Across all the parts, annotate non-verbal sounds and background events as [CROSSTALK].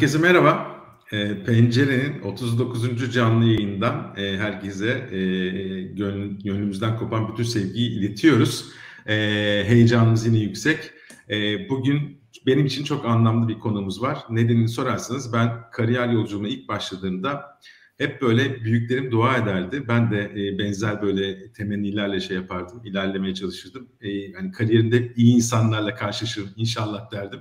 Herkese merhaba. E, Pencere'nin 39. canlı yayından e, herkese e, gönlümüzden kopan bütün sevgiyi iletiyoruz. E, heyecanımız yine yüksek. E, bugün benim için çok anlamlı bir konumuz var. Nedenini sorarsanız ben kariyer yolculuğuna ilk başladığımda hep böyle büyüklerim dua ederdi. Ben de e, benzer böyle temennilerle şey yapardım, ilerlemeye çalışırdım. E, hani kariyerimde iyi insanlarla karşılaşırım inşallah derdim.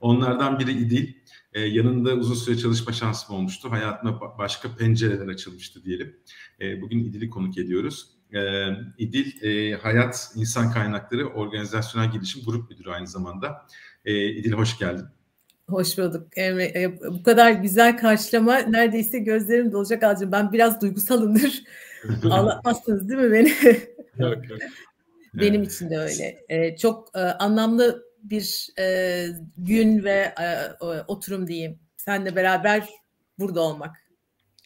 Onlardan biri İdil. E, yanında uzun süre çalışma şansım olmuştu. Hayatıma başka pencereler açılmıştı diyelim. E, bugün İdil'i konuk ediyoruz. E, İdil, e, Hayat İnsan Kaynakları Organizasyonel Gelişim Grup Müdürü aynı zamanda. E, İdil hoş geldin. Hoş bulduk Emre. E, bu kadar güzel karşılama neredeyse gözlerim dolacak Alcım. Ben biraz duygusalımdır. [LAUGHS] Ağlatmazsınız değil mi beni? yok yok. Benim evet. için de öyle. E, çok e, anlamlı bir e, gün ve e, oturum diyeyim. Seninle beraber burada olmak.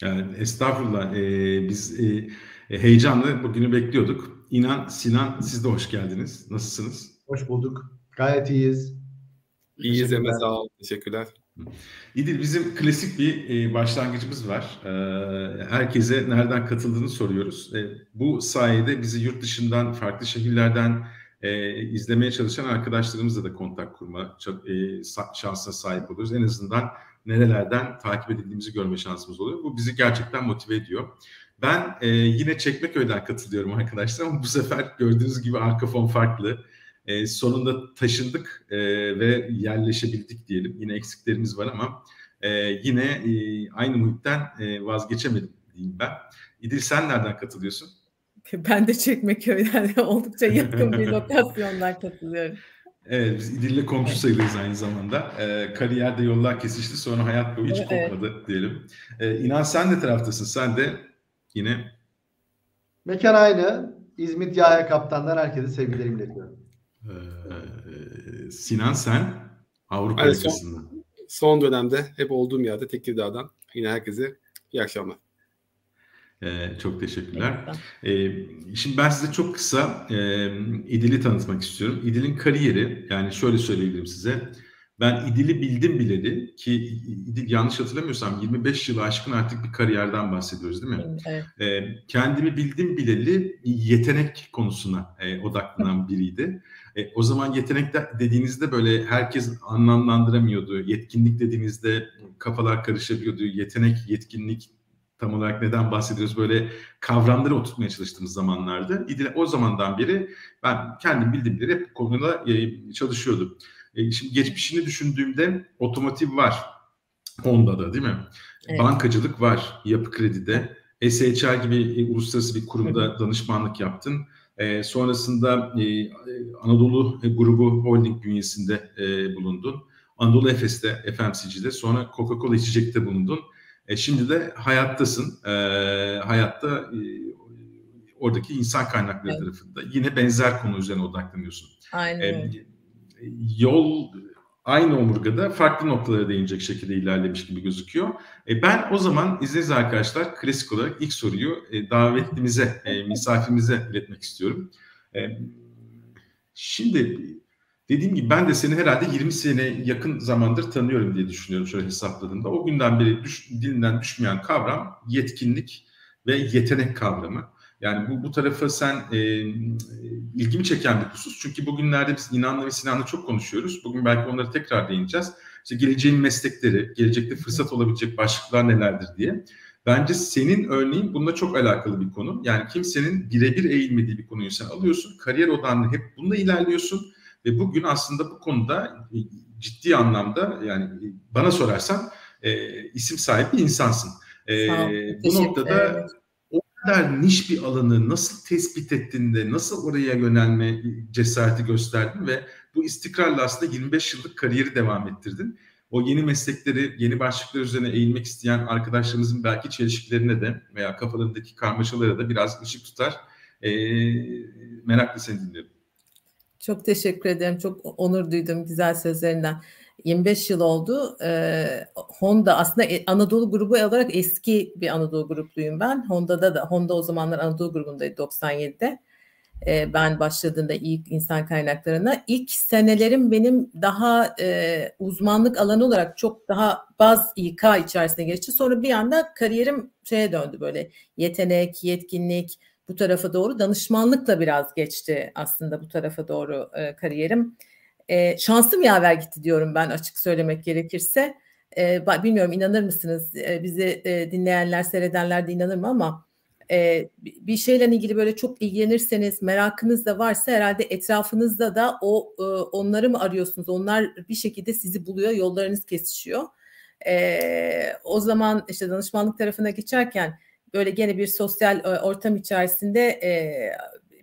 Yani estağfurullah. Ee, biz e, heyecanla bugünü bekliyorduk. İnan, Sinan siz de hoş geldiniz. Nasılsınız? Hoş bulduk. Gayet iyiyiz. İyiyiz Emre sağ ol. Teşekkürler. İdil bizim klasik bir e, başlangıcımız var. E, herkese nereden katıldığını soruyoruz. E, bu sayede bizi yurt dışından, farklı şehirlerden e, izlemeye çalışan arkadaşlarımızla da kontak kurma e, şansına sahip oluruz. En azından nerelerden takip edildiğimizi görme şansımız oluyor. Bu bizi gerçekten motive ediyor. Ben e, yine Çekmeköy'den katılıyorum arkadaşlar ama bu sefer gördüğünüz gibi arka fon farklı. E, sonunda taşındık e, ve yerleşebildik diyelim. Yine eksiklerimiz var ama e, yine e, aynı muhitten e, vazgeçemedim diyeyim ben. İdil sen nereden katılıyorsun? [LAUGHS] Ben de Çekmeköy'den oldukça [LAUGHS] yakın bir lokasyondan katılıyorum. Evet, biz İdil'le komşu sayılırız aynı zamanda. Ee, kariyerde yollar kesişti, sonra hayat boyu hiç evet. kopmadı diyelim. Ee, İnan sen de taraftasın, sen de yine... Mekan aynı. İzmit Yahya Kaptan'dan herkese sevgilerimi iletiyorum. Ee, Sinan sen Avrupa yani son, son dönemde hep olduğum yerde Tekirdağ'dan yine herkese iyi akşamlar. Ee, çok teşekkürler. Ee, şimdi ben size çok kısa e, İdil'i tanıtmak istiyorum. İdil'in kariyeri yani şöyle söyleyebilirim size. Ben İdil'i bildim bileli ki İdil yanlış hatırlamıyorsam 25 yılı aşkın artık bir kariyerden bahsediyoruz değil mi? Evet. Ee, kendimi bildim bileli yetenek konusuna e, odaklanan biriydi. E, o zaman yetenek de, dediğinizde böyle herkes anlamlandıramıyordu. Yetkinlik dediğinizde kafalar karışabiliyordu. Yetenek, yetkinlik tam olarak neden bahsediyoruz böyle kavramları oturtmaya çalıştığımız zamanlarda. O zamandan beri ben kendim bildiğim biri hep konuda çalışıyordum. E, şimdi geçmişini düşündüğümde otomotiv var Honda'da değil mi? Evet. Bankacılık var Yapı Kredi'de. SHR gibi e, uluslararası bir kurumda danışmanlık yaptın. E, sonrasında e, Anadolu grubu holding bünyesinde e, bulundun. Anadolu Efes'te, FMCG'de, sonra Coca-Cola içecekte bulundun. E, şimdi de hayattasın. E, hayatta e, oradaki insan kaynakları evet. tarafında yine benzer konu üzerine odaklanıyorsun. Aynen. E, yol aynı omurgada farklı noktalara değinecek şekilde ilerlemiş gibi gözüküyor. E, ben o zaman izninizle arkadaşlar klasik olarak ilk soruyu e, davetlimize, e, misafirimize iletmek istiyorum. E, şimdi Dediğim gibi ben de seni herhalde 20 sene yakın zamandır tanıyorum diye düşünüyorum şöyle hesapladığımda. O günden beri düş, dilinden düşmeyen kavram yetkinlik ve yetenek kavramı. Yani bu, bu tarafa sen e, ilgimi çeken bir husus. Çünkü bugünlerde biz İnan'la ve Sinan'la çok konuşuyoruz. Bugün belki onları tekrar değineceğiz. İşte geleceğin meslekleri, gelecekte fırsat olabilecek başlıklar nelerdir diye. Bence senin örneğin bununla çok alakalı bir konu. Yani kimsenin birebir eğilmediği bir konuyu sen alıyorsun. Kariyer odağında hep bununla ilerliyorsun ve bugün aslında bu konuda e, ciddi anlamda yani e, bana sorarsan e, isim sahibi insansın. E, bu noktada o kadar niş bir alanı nasıl tespit ettin de nasıl oraya yönelme cesareti gösterdin ve bu istikrarla aslında 25 yıllık kariyeri devam ettirdin. O yeni meslekleri, yeni başlıklar üzerine eğilmek isteyen arkadaşlarımızın belki çelişkilerine de veya kafalarındaki karmaşalara da biraz ışık tutar. E, meraklı seni dinliyorum. Çok teşekkür ederim. Çok onur duydum güzel sözlerinden. 25 yıl oldu. Ee, Honda aslında e, Anadolu grubu olarak eski bir Anadolu grupluyum ben. Honda'da da Honda o zamanlar Anadolu grubundaydı 97'de. e, ben başladığımda ilk insan kaynaklarına. ilk senelerim benim daha e, uzmanlık alanı olarak çok daha baz İK içerisinde geçti. Sonra bir anda kariyerim şeye döndü böyle yetenek, yetkinlik bu tarafa doğru danışmanlıkla biraz geçti aslında bu tarafa doğru e, kariyerim. E, şansım yaver gitti diyorum ben açık söylemek gerekirse. E, bilmiyorum inanır mısınız e, bizi e, dinleyenler, seyredenler de inanır mı ama e, bir şeyle ilgili böyle çok ilgilenirseniz merakınız da varsa herhalde etrafınızda da o e, onları mı arıyorsunuz? Onlar bir şekilde sizi buluyor, yollarınız kesişiyor. E, o zaman işte danışmanlık tarafına geçerken böyle gene bir sosyal e, ortam içerisinde e,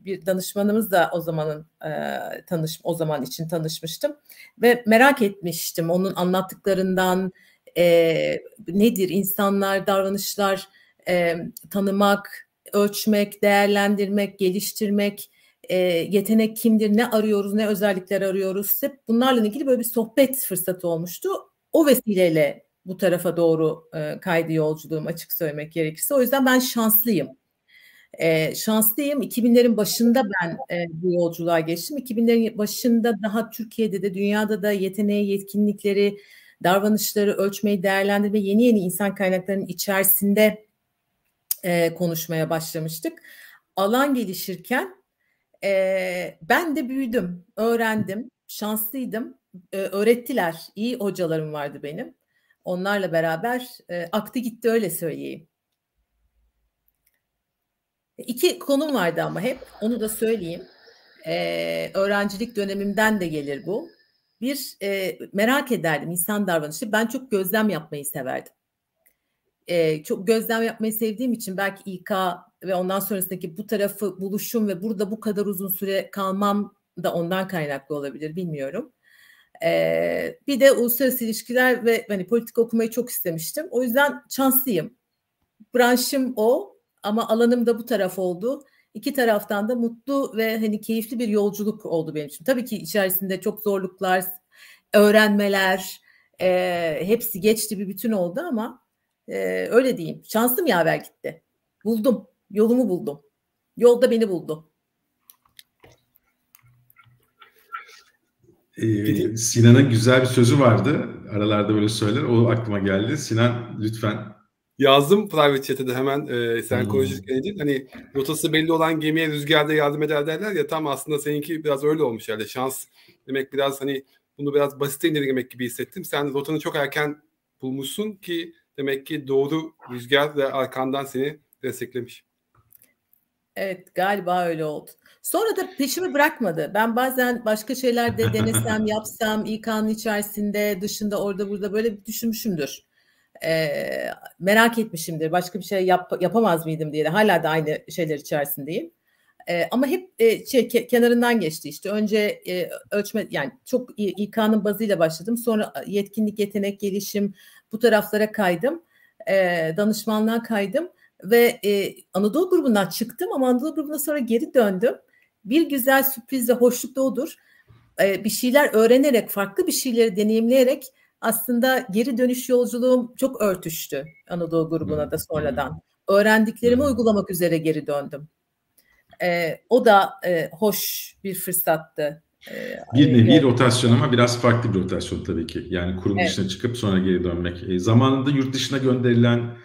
bir danışmanımız da o zamanın e, tanış o zaman için tanışmıştım ve merak etmiştim onun anlattıklarından nedir insanlar davranışlar tanımak, ölçmek, değerlendirmek, geliştirmek, e, yetenek kimdir, ne arıyoruz, ne özellikler arıyoruz. Hep bunlarla ilgili böyle bir sohbet fırsatı olmuştu. O vesileyle bu tarafa doğru e, kaydı yolculuğum açık söylemek gerekirse. O yüzden ben şanslıyım. E, şanslıyım. 2000'lerin başında ben e, bu yolculuğa geçtim. 2000'lerin başında daha Türkiye'de de dünyada da yeteneği, yetkinlikleri, davranışları ölçmeyi, değerlendirme yeni yeni insan kaynaklarının içerisinde e, konuşmaya başlamıştık. Alan gelişirken e, ben de büyüdüm, öğrendim, şanslıydım. E, öğrettiler, iyi hocalarım vardı benim. Onlarla beraber e, aktı gitti öyle söyleyeyim. İki konum vardı ama hep onu da söyleyeyim. Ee, öğrencilik dönemimden de gelir bu. Bir e, merak ederdim insan davranışı. Ben çok gözlem yapmayı severdim e, çok gözlem yapmayı sevdiğim için belki İK ve ondan sonrasındaki bu tarafı buluşum ve burada bu kadar uzun süre kalmam da ondan kaynaklı olabilir bilmiyorum. E, bir de uluslararası ilişkiler ve hani politika okumayı çok istemiştim. O yüzden şanslıyım. Branşım o ama alanım da bu taraf oldu. İki taraftan da mutlu ve hani keyifli bir yolculuk oldu benim için. Tabii ki içerisinde çok zorluklar, öğrenmeler, e, hepsi geçti bir bütün oldu ama ee, öyle diyeyim. Şansım yaver gitti. Buldum. Yolumu buldum. Yolda beni buldu. Ee, Sinan'ın güzel bir sözü vardı. Aralarda böyle söyler. O aklıma geldi. Sinan lütfen. Yazdım private chat'e de hemen e, sen hmm. konuşurken hani rotası belli olan gemiye rüzgarda yardım eder derler ya tam aslında seninki biraz öyle olmuş yani şans demek biraz hani bunu biraz basite indirgemek gibi hissettim. Sen rotanı çok erken bulmuşsun ki Demek ki doğru rüzgar ve arkandan seni desteklemiş. Evet galiba öyle oldu. Sonra da peşimi bırakmadı. Ben bazen başka şeyler de denesem, [LAUGHS] yapsam, İK'nın içerisinde, dışında, orada, burada böyle düşünmüşümdür. Ee, merak etmişimdir. Başka bir şey yap, yapamaz mıydım diye de hala da aynı şeyler içerisindeyim. Ee, ama hep e, şey ke, kenarından geçti işte. Önce e, ölçme yani çok İK'nın bazıyla başladım. Sonra yetkinlik, yetenek, gelişim, bu taraflara kaydım. E, danışmanlığa kaydım ve e, Anadolu grubundan çıktım ama Anadolu grubuna sonra geri döndüm. Bir güzel sürpriz ve hoşluk da odur. E, bir şeyler öğrenerek, farklı bir şeyleri deneyimleyerek aslında geri dönüş yolculuğum çok örtüştü Anadolu grubuna da sonradan. Öğrendiklerimi uygulamak üzere geri döndüm. E, o da e, hoş bir fırsattı. Ee, bir nevi evet. rotasyon ama biraz farklı bir rotasyon tabii ki. Yani kurum evet. dışına çıkıp sonra geri dönmek. E, zamanında yurt dışına gönderilen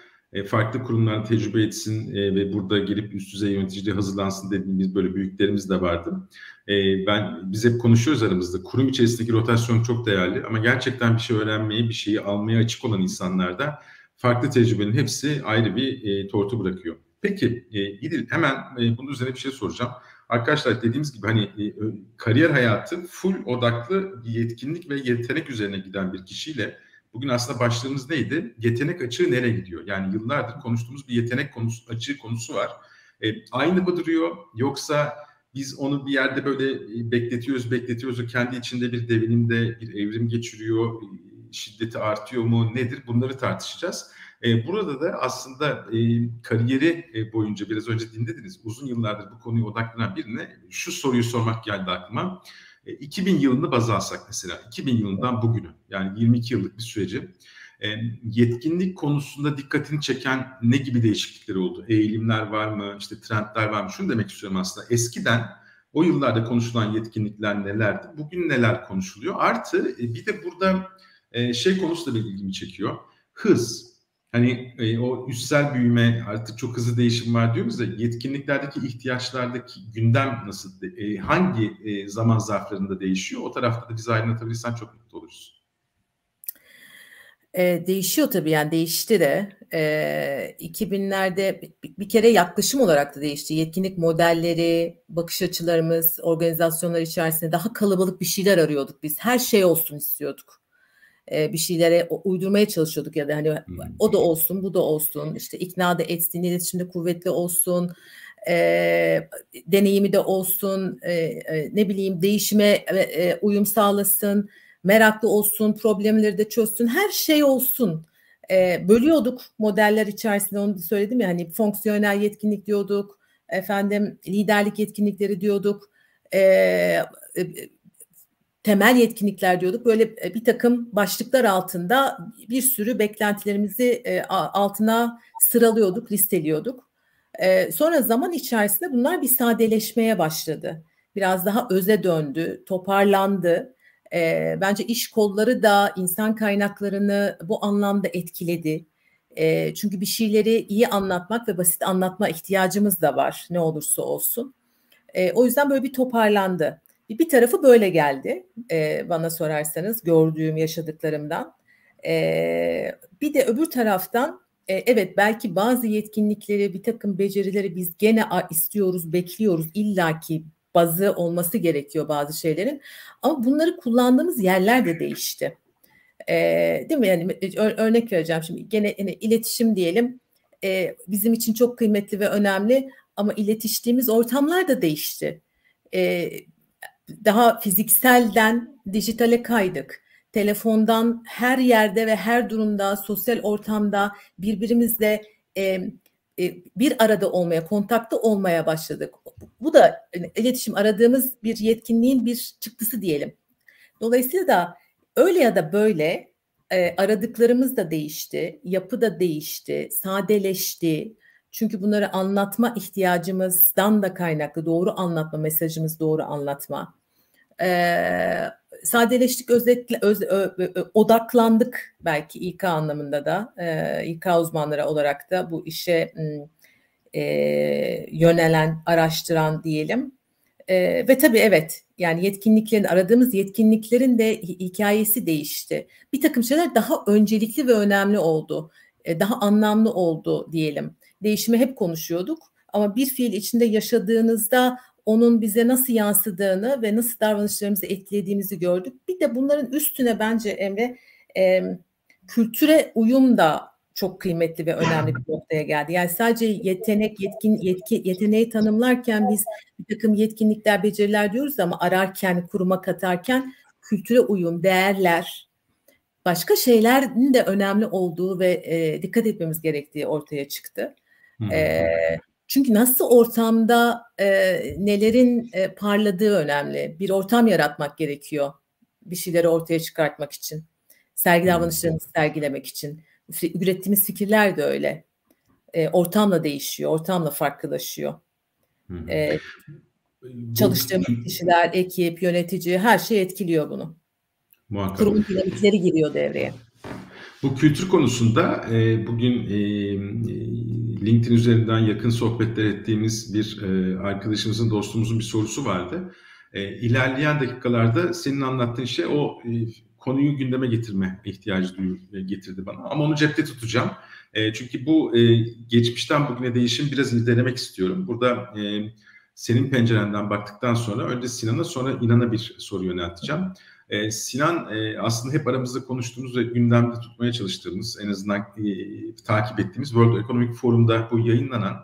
farklı kurumlar tecrübe etsin e, ve burada gelip üst düzey yöneticiliğe hazırlansın dediğimiz böyle büyüklerimiz de vardı. E, ben biz hep konuşuyoruz aramızda. Kurum içerisindeki rotasyon çok değerli ama gerçekten bir şey öğrenmeye, bir şeyi almaya açık olan insanlarda farklı tecrübenin hepsi ayrı bir e, tortu bırakıyor. Peki e, İdil hemen e, bunun üzerine bir şey soracağım. Arkadaşlar dediğimiz gibi hani e, kariyer hayatı full odaklı yetkinlik ve yetenek üzerine giden bir kişiyle bugün aslında başlığımız neydi? Yetenek açığı nereye gidiyor? Yani yıllardır konuştuğumuz bir yetenek konusu, açığı konusu var. E, aynı mı duruyor yoksa biz onu bir yerde böyle e, bekletiyoruz, bekletiyoruz. Kendi içinde bir devinimde bir evrim geçiriyor, şiddeti artıyor mu, nedir? Bunları tartışacağız. E, burada da aslında e, kariyeri e, boyunca biraz önce dinlediniz. Uzun yıllardır bu konuya odaklanan birine şu soruyu sormak geldi aklıma. E, 2000 yılını baz alsak mesela. 2000 yılından bugünü yani 22 yıllık bir süreci. E, yetkinlik konusunda dikkatini çeken ne gibi değişiklikler oldu? Eğilimler var mı? İşte trendler var mı? Şunu demek istiyorum aslında. Eskiden O yıllarda konuşulan yetkinlikler nelerdi? Bugün neler konuşuluyor? Artı bir de burada şey konusu da benim ilgimi çekiyor. Hız. Hani e, o üstsel büyüme artık çok hızlı değişim var diyoruz ya yetkinliklerdeki ihtiyaçlardaki gündem nasıl e, hangi e, zaman zarflarında değişiyor o tarafta da bizi aydınlatabilirsen çok mutlu oluruz. E, değişiyor tabii yani değişti de e, 2000'lerde bir, bir kere yaklaşım olarak da değişti. Yetkinlik modelleri, bakış açılarımız, organizasyonlar içerisinde daha kalabalık bir şeyler arıyorduk biz. Her şey olsun istiyorduk bir şeylere uydurmaya çalışıyorduk ya da hani o da olsun bu da olsun işte ikna da etsin iletişimde kuvvetli olsun e, deneyimi de olsun e, e, ne bileyim değişime e, uyum sağlasın meraklı olsun problemleri de çözsün her şey olsun. E, bölüyorduk modeller içerisinde onu söyledim ya hani fonksiyonel yetkinlik diyorduk efendim liderlik yetkinlikleri diyorduk. E, temel yetkinlikler diyorduk. Böyle e, bir takım başlıklar altında bir sürü beklentilerimizi e, altına sıralıyorduk, listeliyorduk. E, sonra zaman içerisinde bunlar bir sadeleşmeye başladı. Biraz daha öze döndü, toparlandı. Bence iş kolları da insan kaynaklarını bu anlamda etkiledi. Çünkü bir şeyleri iyi anlatmak ve basit anlatma ihtiyacımız da var ne olursa olsun. O yüzden böyle bir toparlandı. Bir tarafı böyle geldi e, bana sorarsanız gördüğüm yaşadıklarımdan. E, bir de öbür taraftan e, evet belki bazı yetkinlikleri bir takım becerileri biz gene istiyoruz bekliyoruz illaki bazı olması gerekiyor bazı şeylerin ama bunları kullandığımız yerler de değişti. Değil mi yani örnek vereceğim şimdi gene yani iletişim diyelim bizim için çok kıymetli ve önemli ama iletiştiğimiz ortamlar da değişti. Daha fizikselden dijitale kaydık. Telefondan her yerde ve her durumda, sosyal ortamda birbirimizle e, e, bir arada olmaya, kontakta olmaya başladık. Bu da iletişim aradığımız bir yetkinliğin bir çıktısı diyelim. Dolayısıyla da öyle ya da böyle e, aradıklarımız da değişti, yapı da değişti, sadeleşti. Çünkü bunları anlatma ihtiyacımızdan da kaynaklı doğru anlatma, mesajımız doğru anlatma e, sadeleştik, özetle, öz, ö, ö, odaklandık belki İK anlamında da e, İK uzmanları olarak da bu işe e, yönelen, araştıran diyelim. E, ve tabii evet yani yetkinliklerin aradığımız yetkinliklerin de hikayesi değişti. Bir takım şeyler daha öncelikli ve önemli oldu. E, daha anlamlı oldu diyelim. Değişimi hep konuşuyorduk ama bir fiil içinde yaşadığınızda onun bize nasıl yansıdığını ve nasıl davranışlarımızı etkilediğimizi gördük. Bir de bunların üstüne bence Emre e, kültüre uyum da çok kıymetli ve önemli bir noktaya geldi. Yani sadece yetenek, yetkin, yetki, yeteneği tanımlarken biz bir takım yetkinlikler, beceriler diyoruz ama ararken, kuruma katarken kültüre uyum, değerler, başka şeylerin de önemli olduğu ve e, dikkat etmemiz gerektiği ortaya çıktı. Hmm. E, çünkü nasıl ortamda e, nelerin e, parladığı önemli. Bir ortam yaratmak gerekiyor bir şeyleri ortaya çıkartmak için. Sergi davranışlarımızı sergilemek için. Ürettiğimiz fikirler de öyle. E, ortamla değişiyor, ortamla farklılaşıyor. E, çalıştığımız kişiler, ekip, yönetici her şey etkiliyor bunu. Muhakkak. Kurumun dinamikleri giriyor devreye. Bu kültür konusunda e, bugün e, LinkedIn üzerinden yakın sohbetler ettiğimiz bir e, arkadaşımızın, dostumuzun bir sorusu vardı. E, ilerleyen dakikalarda senin anlattığın şey o e, konuyu gündeme getirme ihtiyacı duyu, e, getirdi bana. Ama onu cepte tutacağım. E, çünkü bu e, geçmişten bugüne değişim biraz irdelemek istiyorum. Burada e, senin pencerenden baktıktan sonra önce Sinan'a sonra İnan'a bir soru yönelteceğim. E, Sinan e, aslında hep aramızda konuştuğumuz ve gündemde tutmaya çalıştığımız en azından e, takip ettiğimiz World Economic Forum'da bu yayınlanan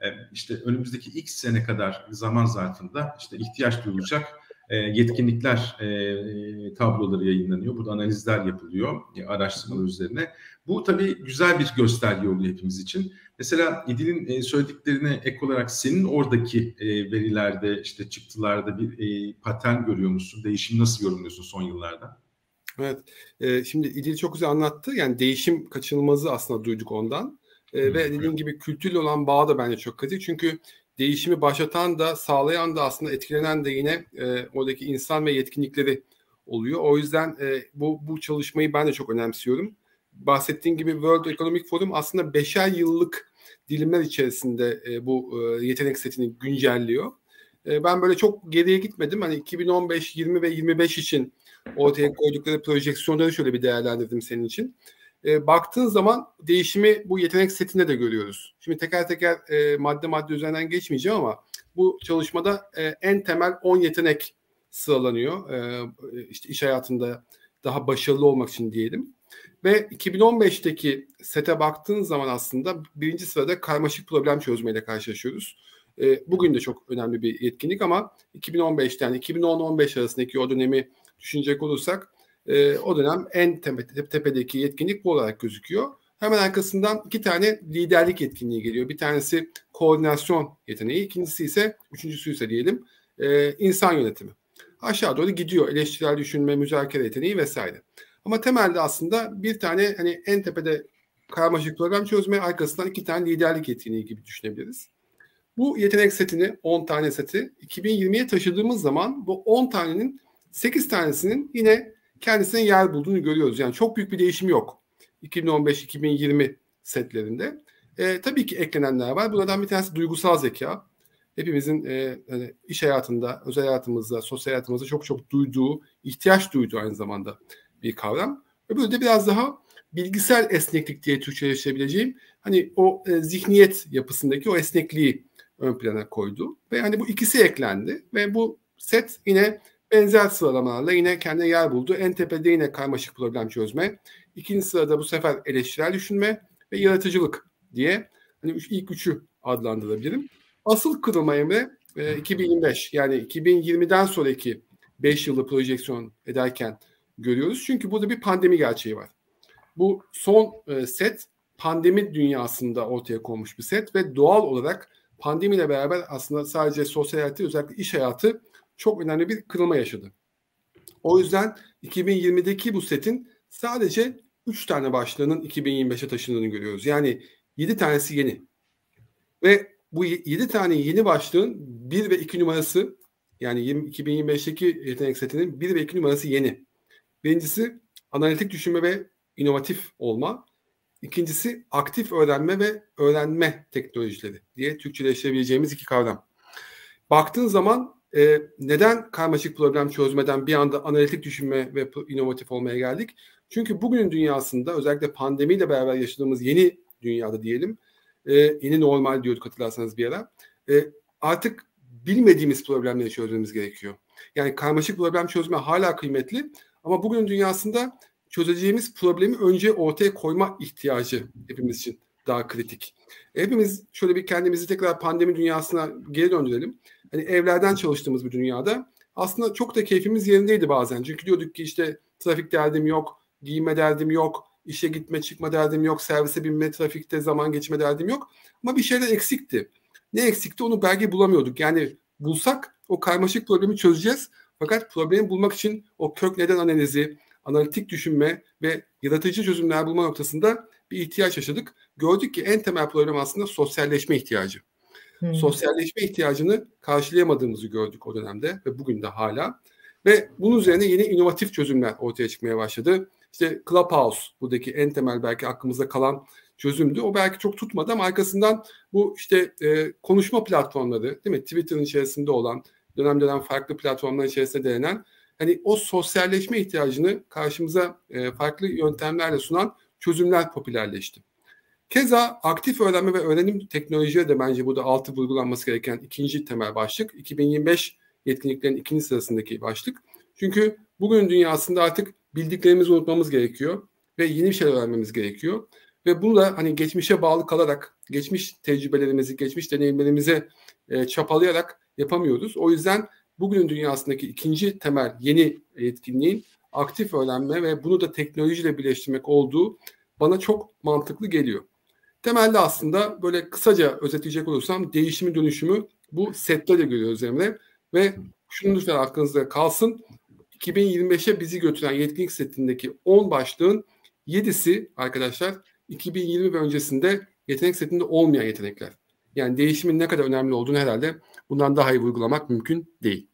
e, işte önümüzdeki x sene kadar zaman zarfında işte ihtiyaç duyulacak e, yetkinlikler e, tabloları yayınlanıyor. Burada analizler yapılıyor e, araştırmalar üzerine. Bu tabii güzel bir gösterge oluyor hepimiz için. Mesela İdil'in e, söylediklerine ek olarak senin oradaki e, verilerde işte çıktılarda bir e, patern görüyor musun? Değişim nasıl yorumluyorsun son yıllarda? Evet. Şimdi İdil çok güzel anlattı. Yani değişim kaçınılmazı aslında duyduk ondan. E, ve dediğim gibi kültürle olan bağ da bence çok kritik. Çünkü değişimi başlatan da sağlayan da aslında etkilenen de yine e, oradaki insan ve yetkinlikleri oluyor. O yüzden e, bu bu çalışmayı ben de çok önemsiyorum. Bahsettiğim gibi World Economic Forum aslında beşer yıllık dilimler içerisinde e, bu e, yetenek setini güncelliyor. E, ben böyle çok geriye gitmedim. Hani 2015, 20 ve 25 için ortaya koydukları projeksiyonları şöyle bir değerlendirdim senin için. E, baktığın zaman değişimi bu yetenek setinde de görüyoruz. Şimdi teker teker e, madde madde üzerinden geçmeyeceğim ama bu çalışmada e, en temel 10 yetenek sıralanıyor. E, işte iş hayatında daha başarılı olmak için diyelim. Ve 2015'teki sete baktığın zaman aslında birinci sırada karmaşık problem çözmeyle karşılaşıyoruz. E, bugün de çok önemli bir yetkinlik ama 2015'ten yani 2010-15 arasındaki o dönemi düşünecek olursak e, o dönem en tepe, tepedeki yetkinlik bu olarak gözüküyor. Hemen arkasından iki tane liderlik yetkinliği geliyor. Bir tanesi koordinasyon yeteneği, ikincisi ise, üçüncüsü ise diyelim e, insan yönetimi. Aşağı doğru gidiyor eleştirel düşünme, müzakere yeteneği vesaire. Ama temelde aslında bir tane hani en tepede karmaşık problem çözme arkasından iki tane liderlik yeteneği gibi düşünebiliriz. Bu yetenek setini 10 tane seti 2020'ye taşıdığımız zaman bu 10 tanenin 8 tanesinin yine kendisine yer bulduğunu görüyoruz. Yani çok büyük bir değişim yok 2015-2020 setlerinde. E, tabii ki eklenenler var. Buradan bir tanesi duygusal zeka. Hepimizin e, hani iş hayatında, özel hayatımızda, sosyal hayatımızda çok çok duyduğu, ihtiyaç duyduğu aynı zamanda bir kavram. Öbürü de biraz daha bilgisel esneklik diye Türkçeleştirebileceğim hani o e, zihniyet yapısındaki o esnekliği ön plana koydu. Ve hani bu ikisi eklendi ve bu set yine benzer sıralamalarla yine kendine yer buldu. En tepede yine karmaşık problem çözme. İkinci sırada bu sefer eleştirel düşünme ve yaratıcılık diye hani ilk üçü adlandırabilirim. Asıl kırılma Emre e, 2025 yani 2020'den sonraki 5 yılda projeksiyon ederken görüyoruz. Çünkü burada bir pandemi gerçeği var. Bu son e, set pandemi dünyasında ortaya konmuş bir set ve doğal olarak pandemiyle beraber aslında sadece sosyal hayatı özellikle iş hayatı çok önemli bir kırılma yaşadı. O yüzden 2020'deki bu setin sadece 3 tane başlığının 2025'e taşındığını görüyoruz. Yani 7 tanesi yeni. Ve bu 7 tane yeni başlığın 1 ve 2 numarası yani 2025'teki yetenek setinin 1 ve 2 numarası yeni. Birincisi analitik düşünme ve inovatif olma. İkincisi aktif öğrenme ve öğrenme teknolojileri diye Türkçeleştirebileceğimiz iki kavram. Baktığın zaman e, neden karmaşık problem çözmeden bir anda analitik düşünme ve inovatif olmaya geldik? Çünkü bugünün dünyasında özellikle pandemiyle beraber yaşadığımız yeni dünyada diyelim, e, yeni normal diyorduk hatırlarsanız bir ara, e, artık bilmediğimiz problemleri çözmemiz gerekiyor. Yani karmaşık problem çözme hala kıymetli ama bugünün dünyasında çözeceğimiz problemi önce ortaya koyma ihtiyacı hepimiz için daha kritik. Hepimiz şöyle bir kendimizi tekrar pandemi dünyasına geri döndürelim. Hani evlerden çalıştığımız bir dünyada aslında çok da keyfimiz yerindeydi bazen. Çünkü diyorduk ki işte trafik derdim yok, giyme derdim yok, işe gitme çıkma derdim yok, servise binme, trafikte zaman geçme derdim yok. Ama bir şeyler eksikti. Ne eksikti onu belki bulamıyorduk. Yani bulsak o karmaşık problemi çözeceğiz. Fakat problemi bulmak için o kök neden analizi, analitik düşünme ve yaratıcı çözümler bulma noktasında bir ihtiyaç yaşadık. Gördük ki en temel problem aslında sosyalleşme ihtiyacı. Hmm. Sosyalleşme ihtiyacını karşılayamadığımızı gördük o dönemde ve bugün de hala. Ve bunun üzerine yeni inovatif çözümler ortaya çıkmaya başladı. İşte Clubhouse buradaki en temel belki aklımızda kalan çözümdü. O belki çok tutmadı ama arkasından bu işte e, konuşma platformları değil mi? Twitter'ın içerisinde olan dönem dönem farklı platformlar içerisinde denenen hani o sosyalleşme ihtiyacını karşımıza e, farklı yöntemlerle sunan çözümler popülerleşti. Keza aktif öğrenme ve öğrenim teknolojileri de bence burada altı vurgulanması gereken ikinci temel başlık. 2025 yetkinliklerin ikinci sırasındaki başlık. Çünkü bugün dünyasında artık bildiklerimizi unutmamız gerekiyor ve yeni bir şeyler öğrenmemiz gerekiyor. Ve bunu da hani geçmişe bağlı kalarak, geçmiş tecrübelerimizi, geçmiş deneyimlerimize e, çapalayarak yapamıyoruz. O yüzden bugünün dünyasındaki ikinci temel yeni etkinliğin aktif öğrenme ve bunu da teknolojiyle birleştirmek olduğu bana çok mantıklı geliyor. Temelde aslında böyle kısaca özetleyecek olursam değişimi dönüşümü bu sektörle görüyoruz Emre. Ve şunu lütfen aklınızda kalsın. 2025'e bizi götüren yetkinlik setindeki 10 başlığın 7'si arkadaşlar 2020 ve öncesinde yetenek setinde olmayan yetenekler. Yani değişimin ne kadar önemli olduğunu herhalde bundan daha iyi vurgulamak mümkün değil.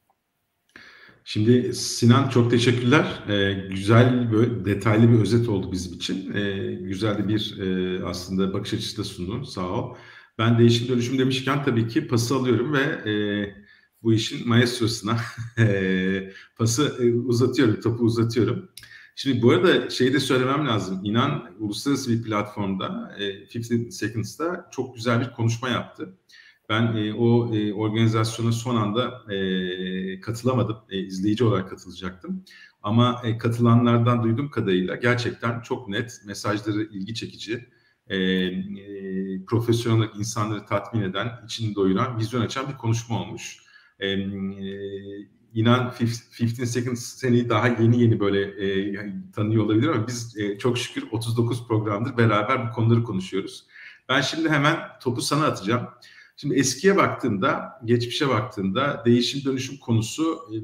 Şimdi Sinan çok teşekkürler. Ee, güzel böyle detaylı bir özet oldu bizim için. Ee, güzel de bir e, aslında bakış açısı da sundun. Sağ ol. Ben değişim dönüşüm demişken tabii ki pası alıyorum ve e, bu işin maestrosuna [LAUGHS] e, pası e, uzatıyorum, topu uzatıyorum. Şimdi bu arada şeyi de söylemem lazım. İnan uluslararası bir platformda e, 15 Seconds'da çok güzel bir konuşma yaptı. Ben e, o e, organizasyona son anda e, katılamadım. E, izleyici olarak katılacaktım. Ama e, katılanlardan duyduğum kadarıyla gerçekten çok net, mesajları ilgi çekici, e, e, profesyonel insanları tatmin eden, içini doyuran, vizyon açan bir konuşma olmuş. E, e, inan 15 Seconds seni daha yeni yeni böyle e, tanıyor olabilir ama biz e, çok şükür 39 programdır beraber bu konuları konuşuyoruz. Ben şimdi hemen topu sana atacağım. Şimdi eskiye baktığında, geçmişe baktığında değişim dönüşüm konusu e,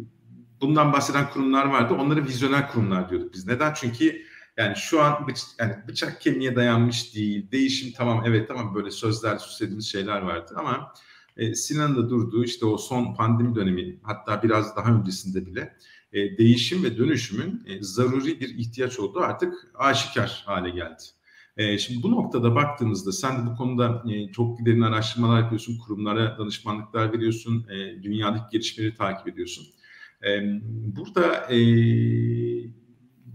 bundan bahseden kurumlar vardı. Onları vizyoner kurumlar diyorduk biz. Neden? Çünkü yani şu an bıç, yani bıçak kemiğe dayanmış değil. Değişim tamam evet tamam böyle sözler süslediğimiz şeyler vardı ama e, Sinan'ın da durduğu işte o son pandemi dönemi hatta biraz daha öncesinde bile e, değişim ve dönüşümün e, zaruri bir ihtiyaç olduğu artık aşikar hale geldi. E, şimdi bu noktada baktığımızda sen de bu konuda e, çok derin araştırmalar yapıyorsun, kurumlara danışmanlıklar veriyorsun, e, dünyadaki gelişmeleri takip ediyorsun. E, burada e,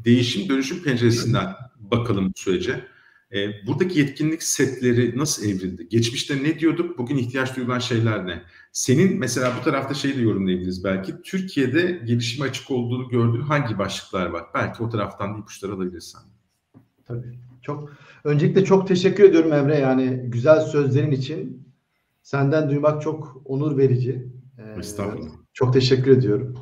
değişim dönüşüm penceresinden bakalım sürece. E, buradaki yetkinlik setleri nasıl evrildi? Geçmişte ne diyorduk, bugün ihtiyaç duyulan şeyler ne? Senin mesela bu tarafta şey de yorumlayabiliriz belki. Türkiye'de gelişime açık olduğunu gördüğün hangi başlıklar var? Belki o taraftan ipuçları alabilirsen. Tabii. Çok öncelikle çok teşekkür ediyorum Emre. Yani güzel sözlerin için senden duymak çok onur verici. Ee, Estağfurullah. Çok teşekkür ediyorum.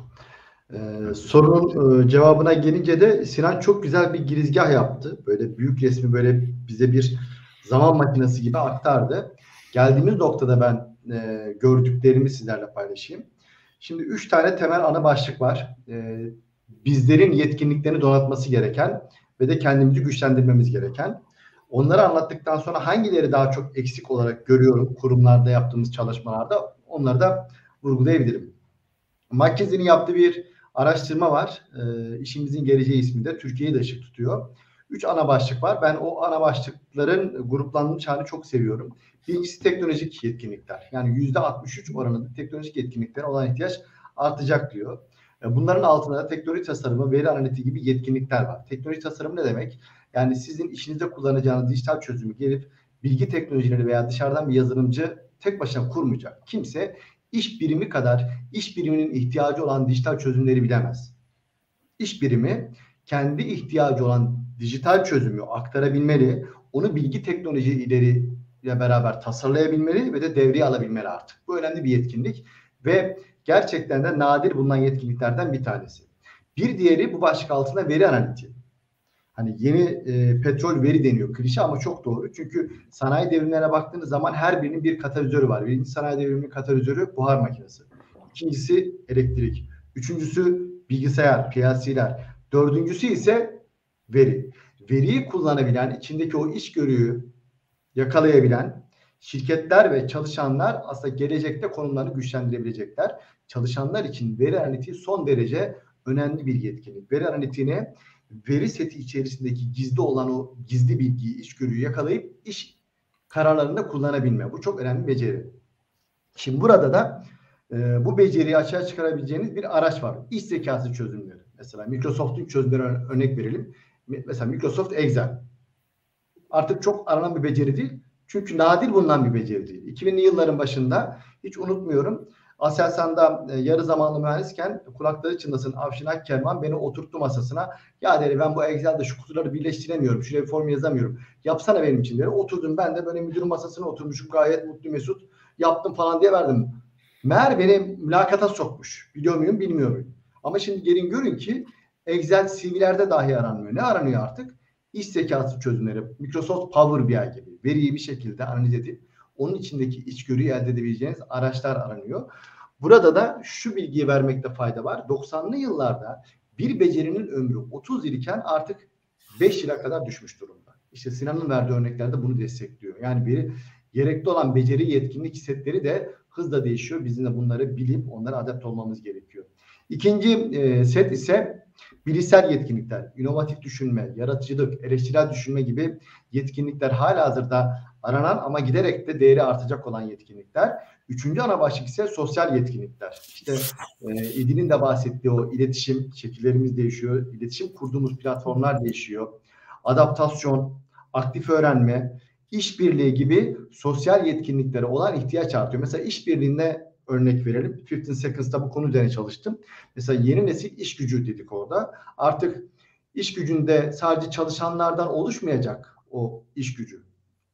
Ee, sorunun e, cevabına gelince de Sinan çok güzel bir girizgah yaptı. Böyle büyük resmi böyle bize bir zaman makinesi gibi aktardı. Geldiğimiz noktada ben e, gördüklerimi sizlerle paylaşayım. Şimdi üç tane temel ana başlık var. E, bizlerin yetkinliklerini donatması gereken ve de kendimizi güçlendirmemiz gereken. Onları anlattıktan sonra hangileri daha çok eksik olarak görüyorum kurumlarda yaptığımız çalışmalarda onları da vurgulayabilirim. McKinsey'nin yaptığı bir araştırma var. E, işimizin geleceği isminde Türkiye'yi de ışık tutuyor. Üç ana başlık var. Ben o ana başlıkların gruplanmış halini çok seviyorum. Birincisi teknolojik yetkinlikler. Yani yüzde 63 oranında teknolojik yetkinliklere olan ihtiyaç artacak diyor. E, bunların altında da teknoloji tasarımı, veri analitiği gibi yetkinlikler var. Teknoloji tasarımı ne demek? Yani sizin işinizde kullanacağınız dijital çözümü gelip bilgi teknolojileri veya dışarıdan bir yazılımcı tek başına kurmayacak. Kimse iş birimi kadar iş biriminin ihtiyacı olan dijital çözümleri bilemez. İş birimi kendi ihtiyacı olan dijital çözümü aktarabilmeli, onu bilgi teknolojileriyle beraber tasarlayabilmeli ve de devreye alabilmeli artık. Bu önemli bir yetkinlik ve gerçekten de nadir bulunan yetkinliklerden bir tanesi. Bir diğeri bu başlık altında veri analitiği. Hani yeni e, petrol veri deniyor klişe ama çok doğru. Çünkü sanayi devrimlerine baktığınız zaman her birinin bir katalizörü var. Birinci sanayi devriminin katalizörü buhar makinesi. İkincisi elektrik. Üçüncüsü bilgisayar, PLC'ler. Dördüncüsü ise veri. Veriyi kullanabilen, içindeki o iş görüyü yakalayabilen şirketler ve çalışanlar aslında gelecekte konumlarını güçlendirebilecekler. Çalışanlar için veri analitiği son derece önemli bir yetkinlik. Veri analitiğini veri seti içerisindeki gizli olan o gizli bilgiyi, içgörüyü yakalayıp iş kararlarında kullanabilme. Bu çok önemli beceri. Şimdi burada da e, bu beceriyi açığa çıkarabileceğiniz bir araç var. İş zekası çözümleri. Mesela Microsoft'un çözümleri örnek verelim. Mesela Microsoft Excel. Artık çok aranan bir beceri değil. Çünkü nadir bulunan bir beceri değil. 2000'li yılların başında hiç unutmuyorum. Aselsan'da e, yarı zamanlı mühendisken kulakları çınlasın Avşin Akkerman beni oturttu masasına. Ya dedi ben bu Excel'de şu kutuları birleştiremiyorum. Şuraya bir form yazamıyorum. Yapsana benim için dedi. Oturdum ben de böyle müdürün masasına oturmuşum gayet mutlu mesut. Yaptım falan diye verdim. Meğer beni mülakata sokmuş. Biliyor muyum bilmiyor muyum? Ama şimdi gelin görün ki Excel CV'lerde dahi aranmıyor. Ne aranıyor artık? İş zekası çözümleri, Microsoft Power BI gibi veriyi bir şekilde analiz edip onun içindeki içgörüyü elde edebileceğiniz araçlar aranıyor. Burada da şu bilgiyi vermekte fayda var. 90'lı yıllarda bir becerinin ömrü 30 yıl iken artık 5 yıla kadar düşmüş durumda. İşte Sinan'ın verdiği örneklerde bunu destekliyor. Yani biri gerekli olan beceri, yetkinlik setleri de hızla değişiyor. Bizim de bunları bilip onlara adapte olmamız gerekiyor. İkinci e, set ise bilişsel yetkinlikler, inovatif düşünme, yaratıcılık, eleştirel düşünme gibi yetkinlikler hala hazırda aranan ama giderek de değeri artacak olan yetkinlikler. Üçüncü ana başlık ise sosyal yetkinlikler. İşte e, İdil'in de bahsettiği o iletişim şekillerimiz değişiyor. İletişim kurduğumuz platformlar değişiyor. Adaptasyon, aktif öğrenme, işbirliği gibi sosyal yetkinliklere olan ihtiyaç artıyor. Mesela işbirliğinde örnek verelim. 15 Seconds'ta bu konu üzerine çalıştım. Mesela yeni nesil iş gücü dedik orada. Artık iş gücünde sadece çalışanlardan oluşmayacak o iş gücü.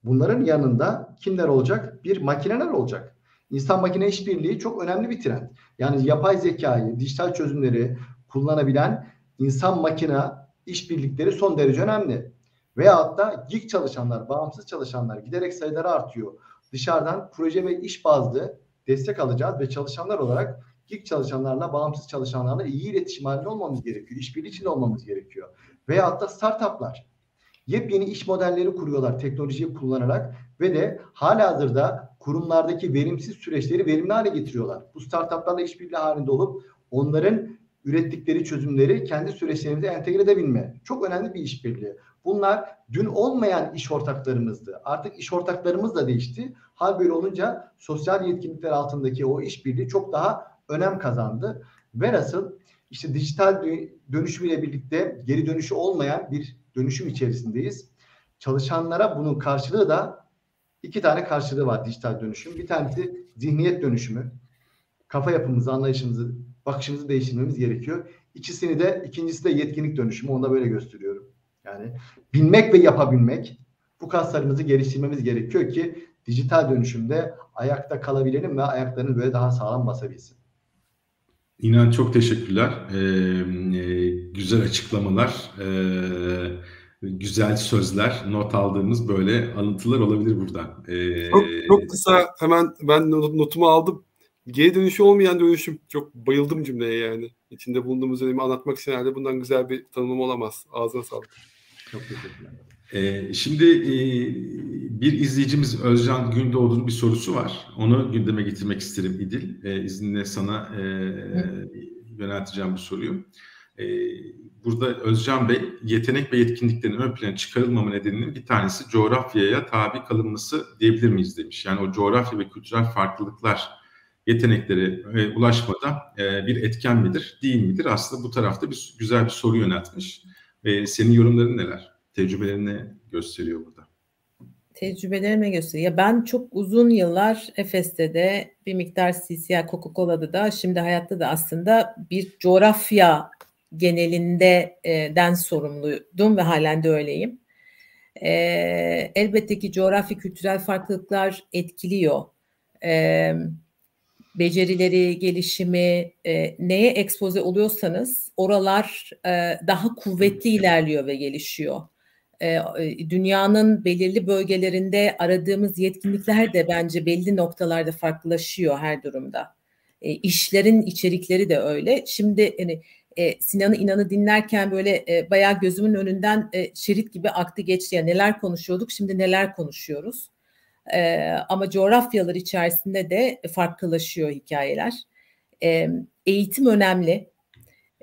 Bunların yanında kimler olacak? Bir makineler olacak. İnsan makine işbirliği çok önemli bir trend. Yani yapay zekayı, dijital çözümleri kullanabilen insan makine işbirlikleri son derece önemli. Veya da gig çalışanlar, bağımsız çalışanlar giderek sayıları artıyor. Dışarıdan proje ve iş bazlı destek alacağız ve çalışanlar olarak gig çalışanlarla, bağımsız çalışanlarla iyi iletişim halinde olmamız gerekiyor. İşbirliği içinde olmamız gerekiyor. Veya da startuplar yepyeni iş modelleri kuruyorlar teknolojiyi kullanarak ve de hala hazırda kurumlardaki verimsiz süreçleri verimli hale getiriyorlar. Bu startuplarla işbirliği halinde olup onların ürettikleri çözümleri kendi süreçlerimize entegre edebilme. Çok önemli bir işbirliği. Bunlar dün olmayan iş ortaklarımızdı. Artık iş ortaklarımız da değişti. Hal böyle olunca sosyal yetkinlikler altındaki o işbirliği çok daha önem kazandı. Ve nasıl işte dijital dönüşümüyle birlikte geri dönüşü olmayan bir dönüşüm içerisindeyiz. Çalışanlara bunun karşılığı da iki tane karşılığı var dijital dönüşüm. Bir tanesi zihniyet dönüşümü. Kafa yapımızı, anlayışımızı, bakışımızı değiştirmemiz gerekiyor. İkisini de, ikincisi de yetkinlik dönüşümü. Onu da böyle gösteriyorum. Yani bilmek ve yapabilmek bu kaslarımızı geliştirmemiz gerekiyor ki dijital dönüşümde ayakta kalabilelim ve ayaklarını böyle daha sağlam basabilsin. İnan çok teşekkürler. Ee, e, güzel açıklamalar, e, güzel sözler, not aldığımız böyle alıntılar olabilir buradan. Ee, çok, çok kısa hemen ben notumu aldım. Geri dönüşü olmayan dönüşüm. Çok bayıldım cümleye yani. İçinde bulunduğumuz dönemi anlatmak için herhalde bundan güzel bir tanımlama olamaz. Ağzına sağlık. Çok. Ee, şimdi e, bir izleyicimiz Özcan Gündoğdu'nun bir sorusu var. Onu gündeme getirmek isterim İdil. E, izninle sana e, yönelteceğim bu soruyu. E, burada Özcan Bey yetenek ve yetkinliklerin ön plana çıkarılmama nedeninin bir tanesi coğrafyaya tabi kalınması diyebilir miyiz demiş. Yani o coğrafya ve kültürel farklılıklar yeteneklere e, ulaşmada e, bir etken midir, değil midir? Aslında bu tarafta bir güzel bir soru yöneltmiş. E, senin yorumların neler? tecrübelerini gösteriyor burada. Tecrübelerime gösteriyor. Ya ben çok uzun yıllar Efes'te de bir miktar CCI Coca-Cola'da da şimdi hayatta da aslında bir coğrafya genelinde e, den sorumluydum ve halen de öyleyim. E, elbette ki coğrafi kültürel farklılıklar etkiliyor. E, becerileri, gelişimi, e, neye ekspoze oluyorsanız oralar e, daha kuvvetli ilerliyor ve gelişiyor. E, e, dünyanın belirli bölgelerinde aradığımız yetkinlikler de bence belli noktalarda farklılaşıyor her durumda. E, işlerin içerikleri de öyle. Şimdi hani e, Sinan'ı inanı dinlerken böyle e, bayağı gözümün önünden e, şerit gibi aktı geçti. Yani neler konuşuyorduk şimdi neler konuşuyoruz. E, ama coğrafyalar içerisinde de farklılaşıyor hikayeler. E, eğitim önemli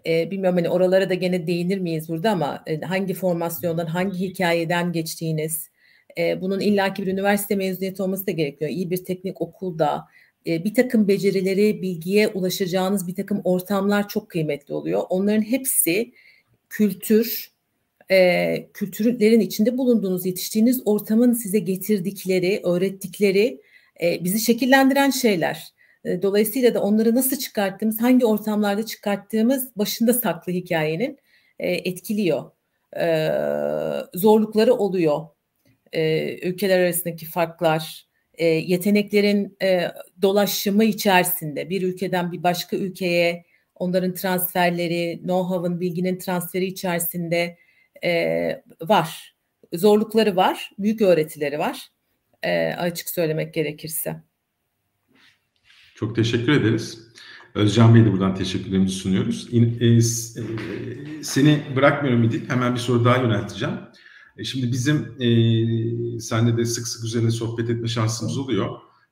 e, bilmiyorum hani oralara da gene değinir miyiz burada ama e, hangi formasyondan, hangi hikayeden geçtiğiniz, e, bunun illaki bir üniversite mezuniyeti olması da gerekiyor. İyi bir teknik okulda e, bir takım becerileri, bilgiye ulaşacağınız bir takım ortamlar çok kıymetli oluyor. Onların hepsi kültür, e, kültürlerin içinde bulunduğunuz, yetiştiğiniz ortamın size getirdikleri, öğrettikleri, e, bizi şekillendiren şeyler. E, dolayısıyla da onları nasıl çıkarttığımız, hangi ortamlarda çıkarttığımız başında saklı hikayenin e, etkiliyor. E, zorlukları oluyor. Ülkeler arasındaki farklar, yeteneklerin dolaşımı içerisinde bir ülkeden bir başka ülkeye onların transferleri, know-how'ın, bilginin transferi içerisinde var. Zorlukları var, büyük öğretileri var açık söylemek gerekirse. Çok teşekkür ederiz. Özcan Bey'e de buradan teşekkürlerimizi sunuyoruz. E, e, seni bırakmıyorum İdil. Hemen bir soru daha yönelteceğim. E şimdi bizim e, senle de sık sık üzerine sohbet etme şansımız oluyor.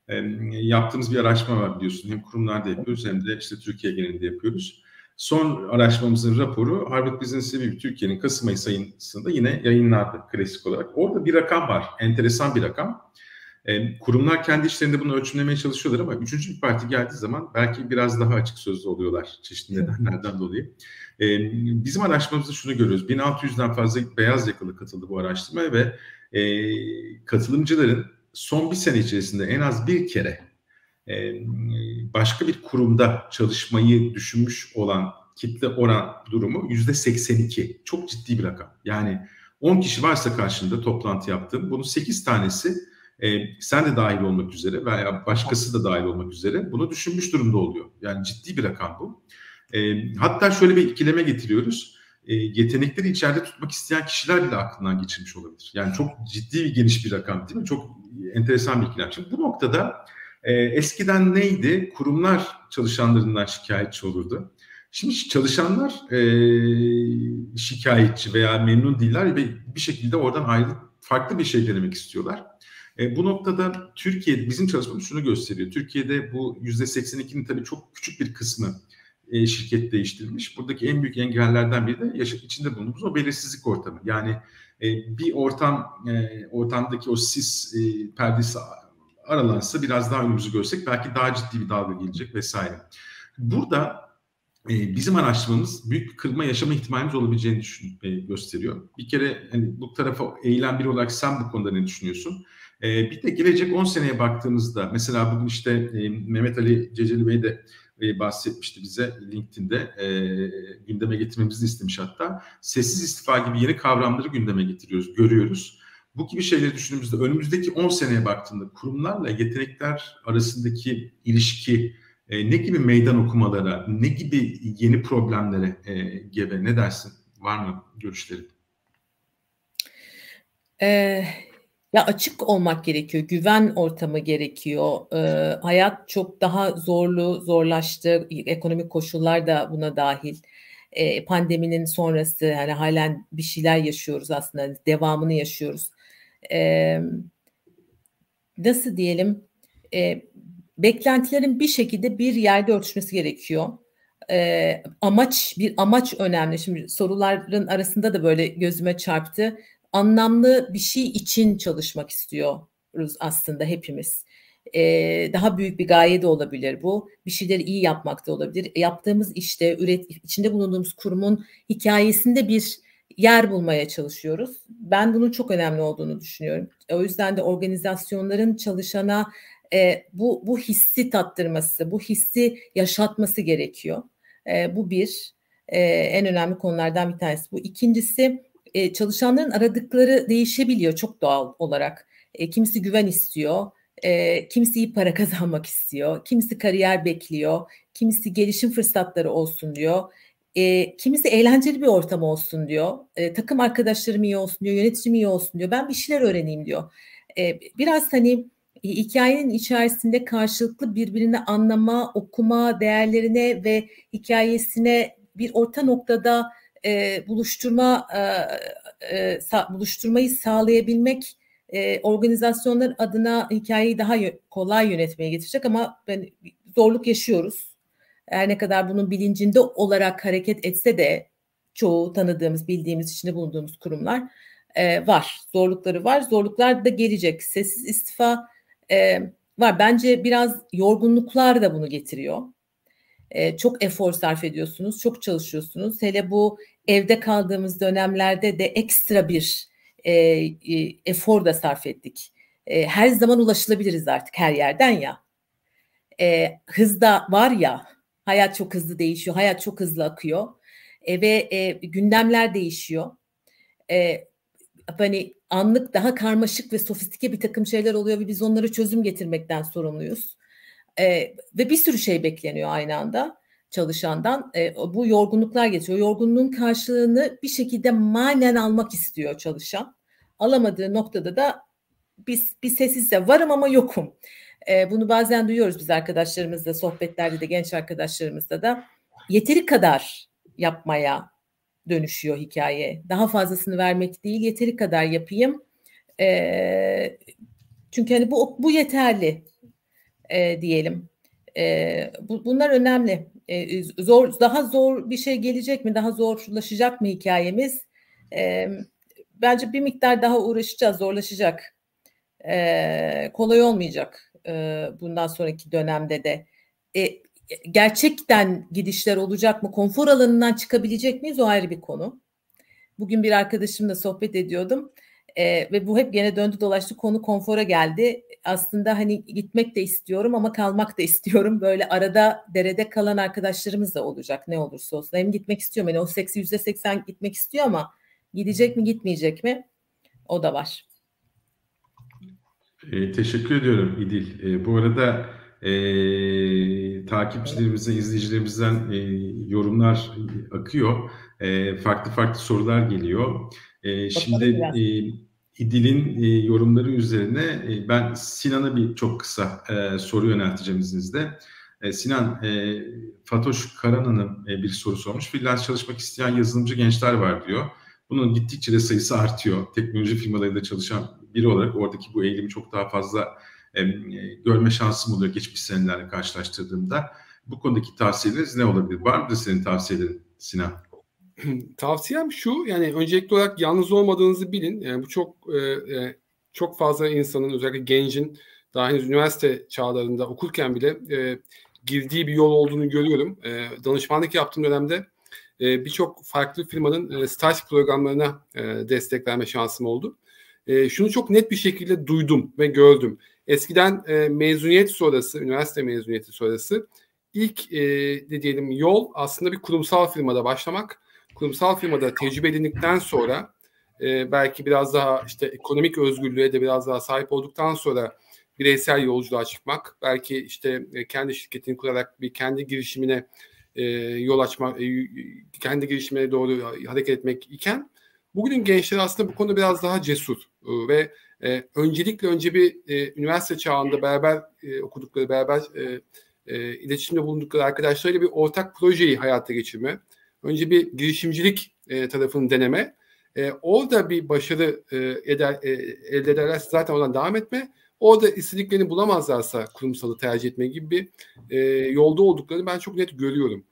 E, yaptığımız bir araştırma var biliyorsun. Hem kurumlarda yapıyoruz hem de işte Türkiye genelinde yapıyoruz. Son araştırmamızın raporu Harvard Business Review Türkiye'nin Kasım ayı sayısında yine yayınlandı klasik olarak. Orada bir rakam var, enteresan bir rakam. E, kurumlar kendi işlerinde bunu ölçümlemeye çalışıyorlar ama üçüncü bir parti geldiği zaman belki biraz daha açık sözlü oluyorlar çeşitli nedenlerden dolayı. E, bizim araştırmamızda şunu görüyoruz. 1600'den fazla beyaz yakalı katıldı bu araştırmaya ve e, katılımcıların son bir sene içerisinde en az bir kere başka bir kurumda çalışmayı düşünmüş olan kitle oran durumu yüzde 82. Çok ciddi bir rakam. Yani 10 kişi varsa karşında toplantı yaptım. Bunun 8 tanesi e, sen de dahil olmak üzere veya başkası da dahil olmak üzere bunu düşünmüş durumda oluyor. Yani ciddi bir rakam bu. E, hatta şöyle bir ikileme getiriyoruz. E, yetenekleri içeride tutmak isteyen kişiler bile aklından geçirmiş olabilir. Yani çok ciddi bir geniş bir rakam değil mi? Çok enteresan bir ikilem. Şimdi bu noktada e, eskiden neydi? Kurumlar çalışanlarından şikayetçi olurdu. Şimdi çalışanlar e, şikayetçi veya memnun değiller ve bir şekilde oradan ayrı farklı bir şey denemek istiyorlar. E, bu noktada Türkiye bizim çalışmamız şunu gösteriyor. Türkiye'de bu yüzde 82'nin tabii çok küçük bir kısmı e, şirket değiştirilmiş. Buradaki en büyük engellerden biri de yaşam içinde bulunduğumuz o belirsizlik ortamı. Yani e, bir ortam e, ortamdaki o sis e, perdesi aralansa biraz daha önümüzü görsek belki daha ciddi bir dalga gelecek vesaire. Burada e, bizim araştırmamız büyük bir kırılma yaşama ihtimalimiz olabileceğini düşün, e, gösteriyor. Bir kere hani bu tarafa eğilen biri olarak sen bu konuda ne düşünüyorsun? E, bir de gelecek 10 seneye baktığımızda mesela bugün işte e, Mehmet Ali Ceceli Bey de e, bahsetmişti bize LinkedIn'de e, gündeme getirmemizi istemiş hatta. Sessiz istifa gibi yeni kavramları gündeme getiriyoruz, görüyoruz. Bu gibi şeyleri düşündüğümüzde önümüzdeki 10 seneye baktığında kurumlarla yetenekler arasındaki ilişki e, ne gibi meydan okumalara, ne gibi yeni problemlere e, gebe? Ne dersin? Var mı görüşlerin? Ee, ya açık olmak gerekiyor, güven ortamı gerekiyor. Ee, hayat çok daha zorlu, zorlaştı. Ekonomik koşullar da buna dahil. Ee, pandeminin sonrası yani halen bir şeyler yaşıyoruz aslında, devamını yaşıyoruz. Ee, nasıl diyelim? Ee, beklentilerin bir şekilde bir yerde ölçmesi gerekiyor. Ee, amaç bir amaç önemli. Şimdi soruların arasında da böyle gözüme çarptı anlamlı bir şey için çalışmak istiyoruz aslında hepimiz. Ee, daha büyük bir gaye de olabilir bu. Bir şeyleri iyi yapmak da olabilir. Yaptığımız işte, üret, içinde bulunduğumuz kurumun hikayesinde bir yer bulmaya çalışıyoruz. Ben bunun çok önemli olduğunu düşünüyorum. O yüzden de organizasyonların çalışana e, bu bu hissi tattırması, bu hissi yaşatması gerekiyor. E, bu bir e, en önemli konulardan bir tanesi. Bu ikincisi e, çalışanların aradıkları değişebiliyor çok doğal olarak. E, kimisi güven istiyor, e, kimisi iyi para [LAUGHS] kazanmak istiyor, kimisi kariyer bekliyor, kimisi gelişim fırsatları olsun diyor. E, kimisi eğlenceli bir ortam olsun diyor. E, takım arkadaşlarım iyi olsun diyor, yöneticim iyi olsun diyor. Ben bir şeyler öğreneyim diyor. E, biraz hani hikayenin içerisinde karşılıklı birbirini anlama, okuma, değerlerine ve hikayesine bir orta noktada e, buluşturma e, sa, buluşturmayı sağlayabilmek e, organizasyonlar adına hikayeyi daha kolay yönetmeye getirecek ama ben zorluk yaşıyoruz. Her ne kadar bunun bilincinde olarak hareket etse de çoğu tanıdığımız, bildiğimiz, içinde bulunduğumuz kurumlar e, var. Zorlukları var. Zorluklar da gelecek. Sessiz istifa e, var. Bence biraz yorgunluklar da bunu getiriyor e, çok efor sarf ediyorsunuz, çok çalışıyorsunuz. Hele bu evde kaldığımız dönemlerde de ekstra bir e, e, efor da sarf ettik. E, her zaman ulaşılabiliriz artık her yerden ya. E, hızda var ya, hayat çok hızlı değişiyor, hayat çok hızlı akıyor e, ve e, gündemler değişiyor. E, hani anlık daha karmaşık ve sofistike bir takım şeyler oluyor ve biz onlara çözüm getirmekten sorumluyuz. E, ve bir sürü şey bekleniyor aynı anda çalışandan. E, bu yorgunluklar geçiyor. Yorgunluğun karşılığını bir şekilde manen almak istiyor çalışan. Alamadığı noktada da bir, bir sessizse varım ama yokum. E, bunu bazen duyuyoruz biz arkadaşlarımızla, sohbetlerde de genç arkadaşlarımızla da. Yeteri kadar yapmaya dönüşüyor hikaye. Daha fazlasını vermek değil, yeteri kadar yapayım. E, çünkü hani bu bu yeterli e, diyelim. E, bu, bunlar önemli. E, zor, daha zor bir şey gelecek mi? Daha zorlaşacak mı hikayemiz? E, bence bir miktar daha uğraşacağız, zorlaşacak. E, kolay olmayacak e, bundan sonraki dönemde de. E, gerçekten gidişler olacak mı? Konfor alanından çıkabilecek miyiz? O ayrı bir konu. Bugün bir arkadaşımla sohbet ediyordum. E, ve bu hep gene döndü dolaştı konu konfora geldi. Aslında hani gitmek de istiyorum ama kalmak da istiyorum. Böyle arada derede kalan arkadaşlarımız da olacak ne olursa olsun. Hem gitmek istiyorum yani o seksi yüzde seksen gitmek istiyor ama gidecek mi gitmeyecek mi o da var. E, teşekkür ediyorum İdil. E, bu arada e, takipçilerimizden, izleyicilerimizden e, yorumlar akıyor. E, farklı farklı sorular geliyor. E, şimdi e, İdil'in e, yorumları üzerine e, ben Sinan'a bir çok kısa e, soru yönelteceğim izninizle. E, Sinan, e, Fatoş Karan Hanım e, bir soru sormuş. Freelance çalışmak isteyen yazılımcı gençler var diyor. Bunun gittikçe de sayısı artıyor. Teknoloji firmalarında çalışan biri olarak oradaki bu eğilimi çok daha fazla e, görme şansım oluyor geçmiş senelerle karşılaştırdığımda. Bu konudaki tavsiyeleriniz ne olabilir? Var mıdır senin tavsiyelerin Sinan? [CLEARS THROAT] Tavsiyem şu yani öncelikli olarak yalnız olmadığınızı bilin. Yani bu çok e, e, çok fazla insanın özellikle gencin daha henüz üniversite çağlarında okurken bile e, girdiği bir yol olduğunu görüyorum. E, danışmanlık yaptığım dönemde e, birçok farklı firmanın e, staj programlarına e, destek verme şansım oldu. E, şunu çok net bir şekilde duydum ve gördüm. Eskiden e, mezuniyet sonrası, üniversite mezuniyeti sonrası ilk e, de diyelim yol aslında bir kurumsal firmada başlamak kurumsal firmada tecrübe edindikten sonra e, belki biraz daha işte ekonomik özgürlüğe de biraz daha sahip olduktan sonra bireysel yolculuğa çıkmak, belki işte e, kendi şirketini kurarak bir kendi girişimine e, yol açmak, e, kendi girişimine doğru hareket etmek iken bugünün gençleri aslında bu konuda biraz daha cesur e, ve e, öncelikle önce bir üniversite çağında beraber okudukları, beraber iletişimde bulundukları arkadaşlarıyla bir ortak projeyi hayata geçirme, önce bir girişimcilik e, tarafını deneme. E, orada bir başarı elde ederlerse zaten oradan devam etme. Orada istediklerini bulamazlarsa kurumsalı tercih etme gibi bir e, yolda olduklarını ben çok net görüyorum.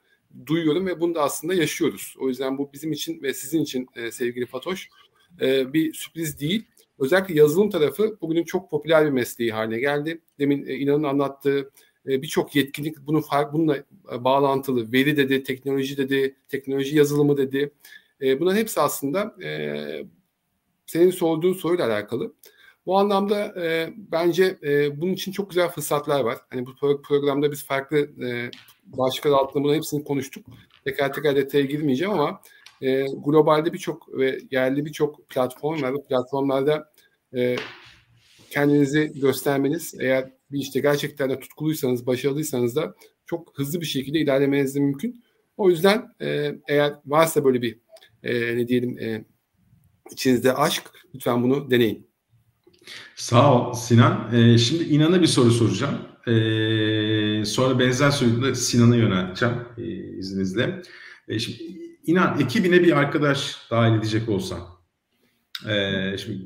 Duyuyorum ve bunu da aslında yaşıyoruz. O yüzden bu bizim için ve sizin için e, sevgili Fatoş e, bir sürpriz değil. Özellikle yazılım tarafı bugünün çok popüler bir mesleği haline geldi. Demin e, İnan'ın anlattığı e, birçok yetkinlik bunun fark, bununla e, bağlantılı. Veri dedi, teknoloji dedi, teknoloji yazılımı dedi. E, bunların hepsi aslında e, senin sorduğun soruyla alakalı. Bu anlamda e, bence e, bunun için çok güzel fırsatlar var. Hani bu programda biz farklı e, başlıklar altında bunların hepsini konuştuk. Teker teker detaya girmeyeceğim ama e, globalde birçok ve yerli birçok platform var. Bu platformlarda e, kendinizi göstermeniz eğer bir işte gerçekten de tutkuluysanız, başarılıysanız da çok hızlı bir şekilde ilerlemeniz de mümkün. O yüzden e, eğer varsa böyle bir e, ne diyelim e, içinizde aşk lütfen bunu deneyin. Sağ ol Sinan. Ee, şimdi İnan'a bir soru soracağım. Ee, sonra benzer soruyu da Sinan'a yönelteceğim e, izninizle. E, şimdi İnan ekibine bir arkadaş dahil edecek olsan. E, şimdi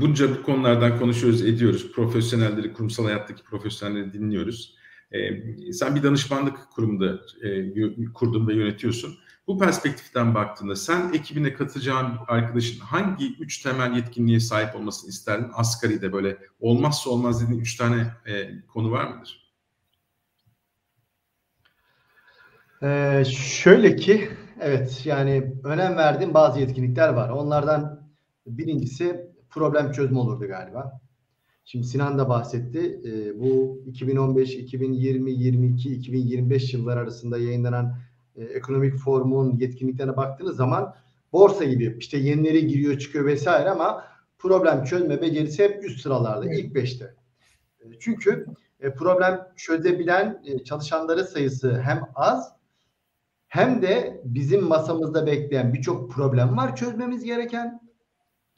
bunca bu konulardan konuşuyoruz, ediyoruz. Profesyonelleri, kurumsal hayattaki profesyonelleri dinliyoruz. Ee, sen bir danışmanlık kurumunda e, kurdun ve yönetiyorsun. Bu perspektiften baktığında sen ekibine katacağın arkadaşın hangi üç temel yetkinliğe sahip olmasını isterdin? Asgari'de böyle olmazsa olmaz dediğin üç tane e, konu var mıdır? Ee, şöyle ki evet yani önem verdiğim bazı yetkinlikler var. Onlardan birincisi problem çözme olurdu galiba. Şimdi Sinan da bahsetti. E, bu 2015, 2020, 22, 2025 yıllar arasında yayınlanan e, ekonomik forumun yetkinliklerine baktığınız zaman borsa gibi işte yenileri giriyor çıkıyor vesaire ama problem çözme becerisi hep üst sıralarda ilk beşte. E, çünkü e, problem çözebilen e, çalışanları sayısı hem az hem de bizim masamızda bekleyen birçok problem var çözmemiz gereken.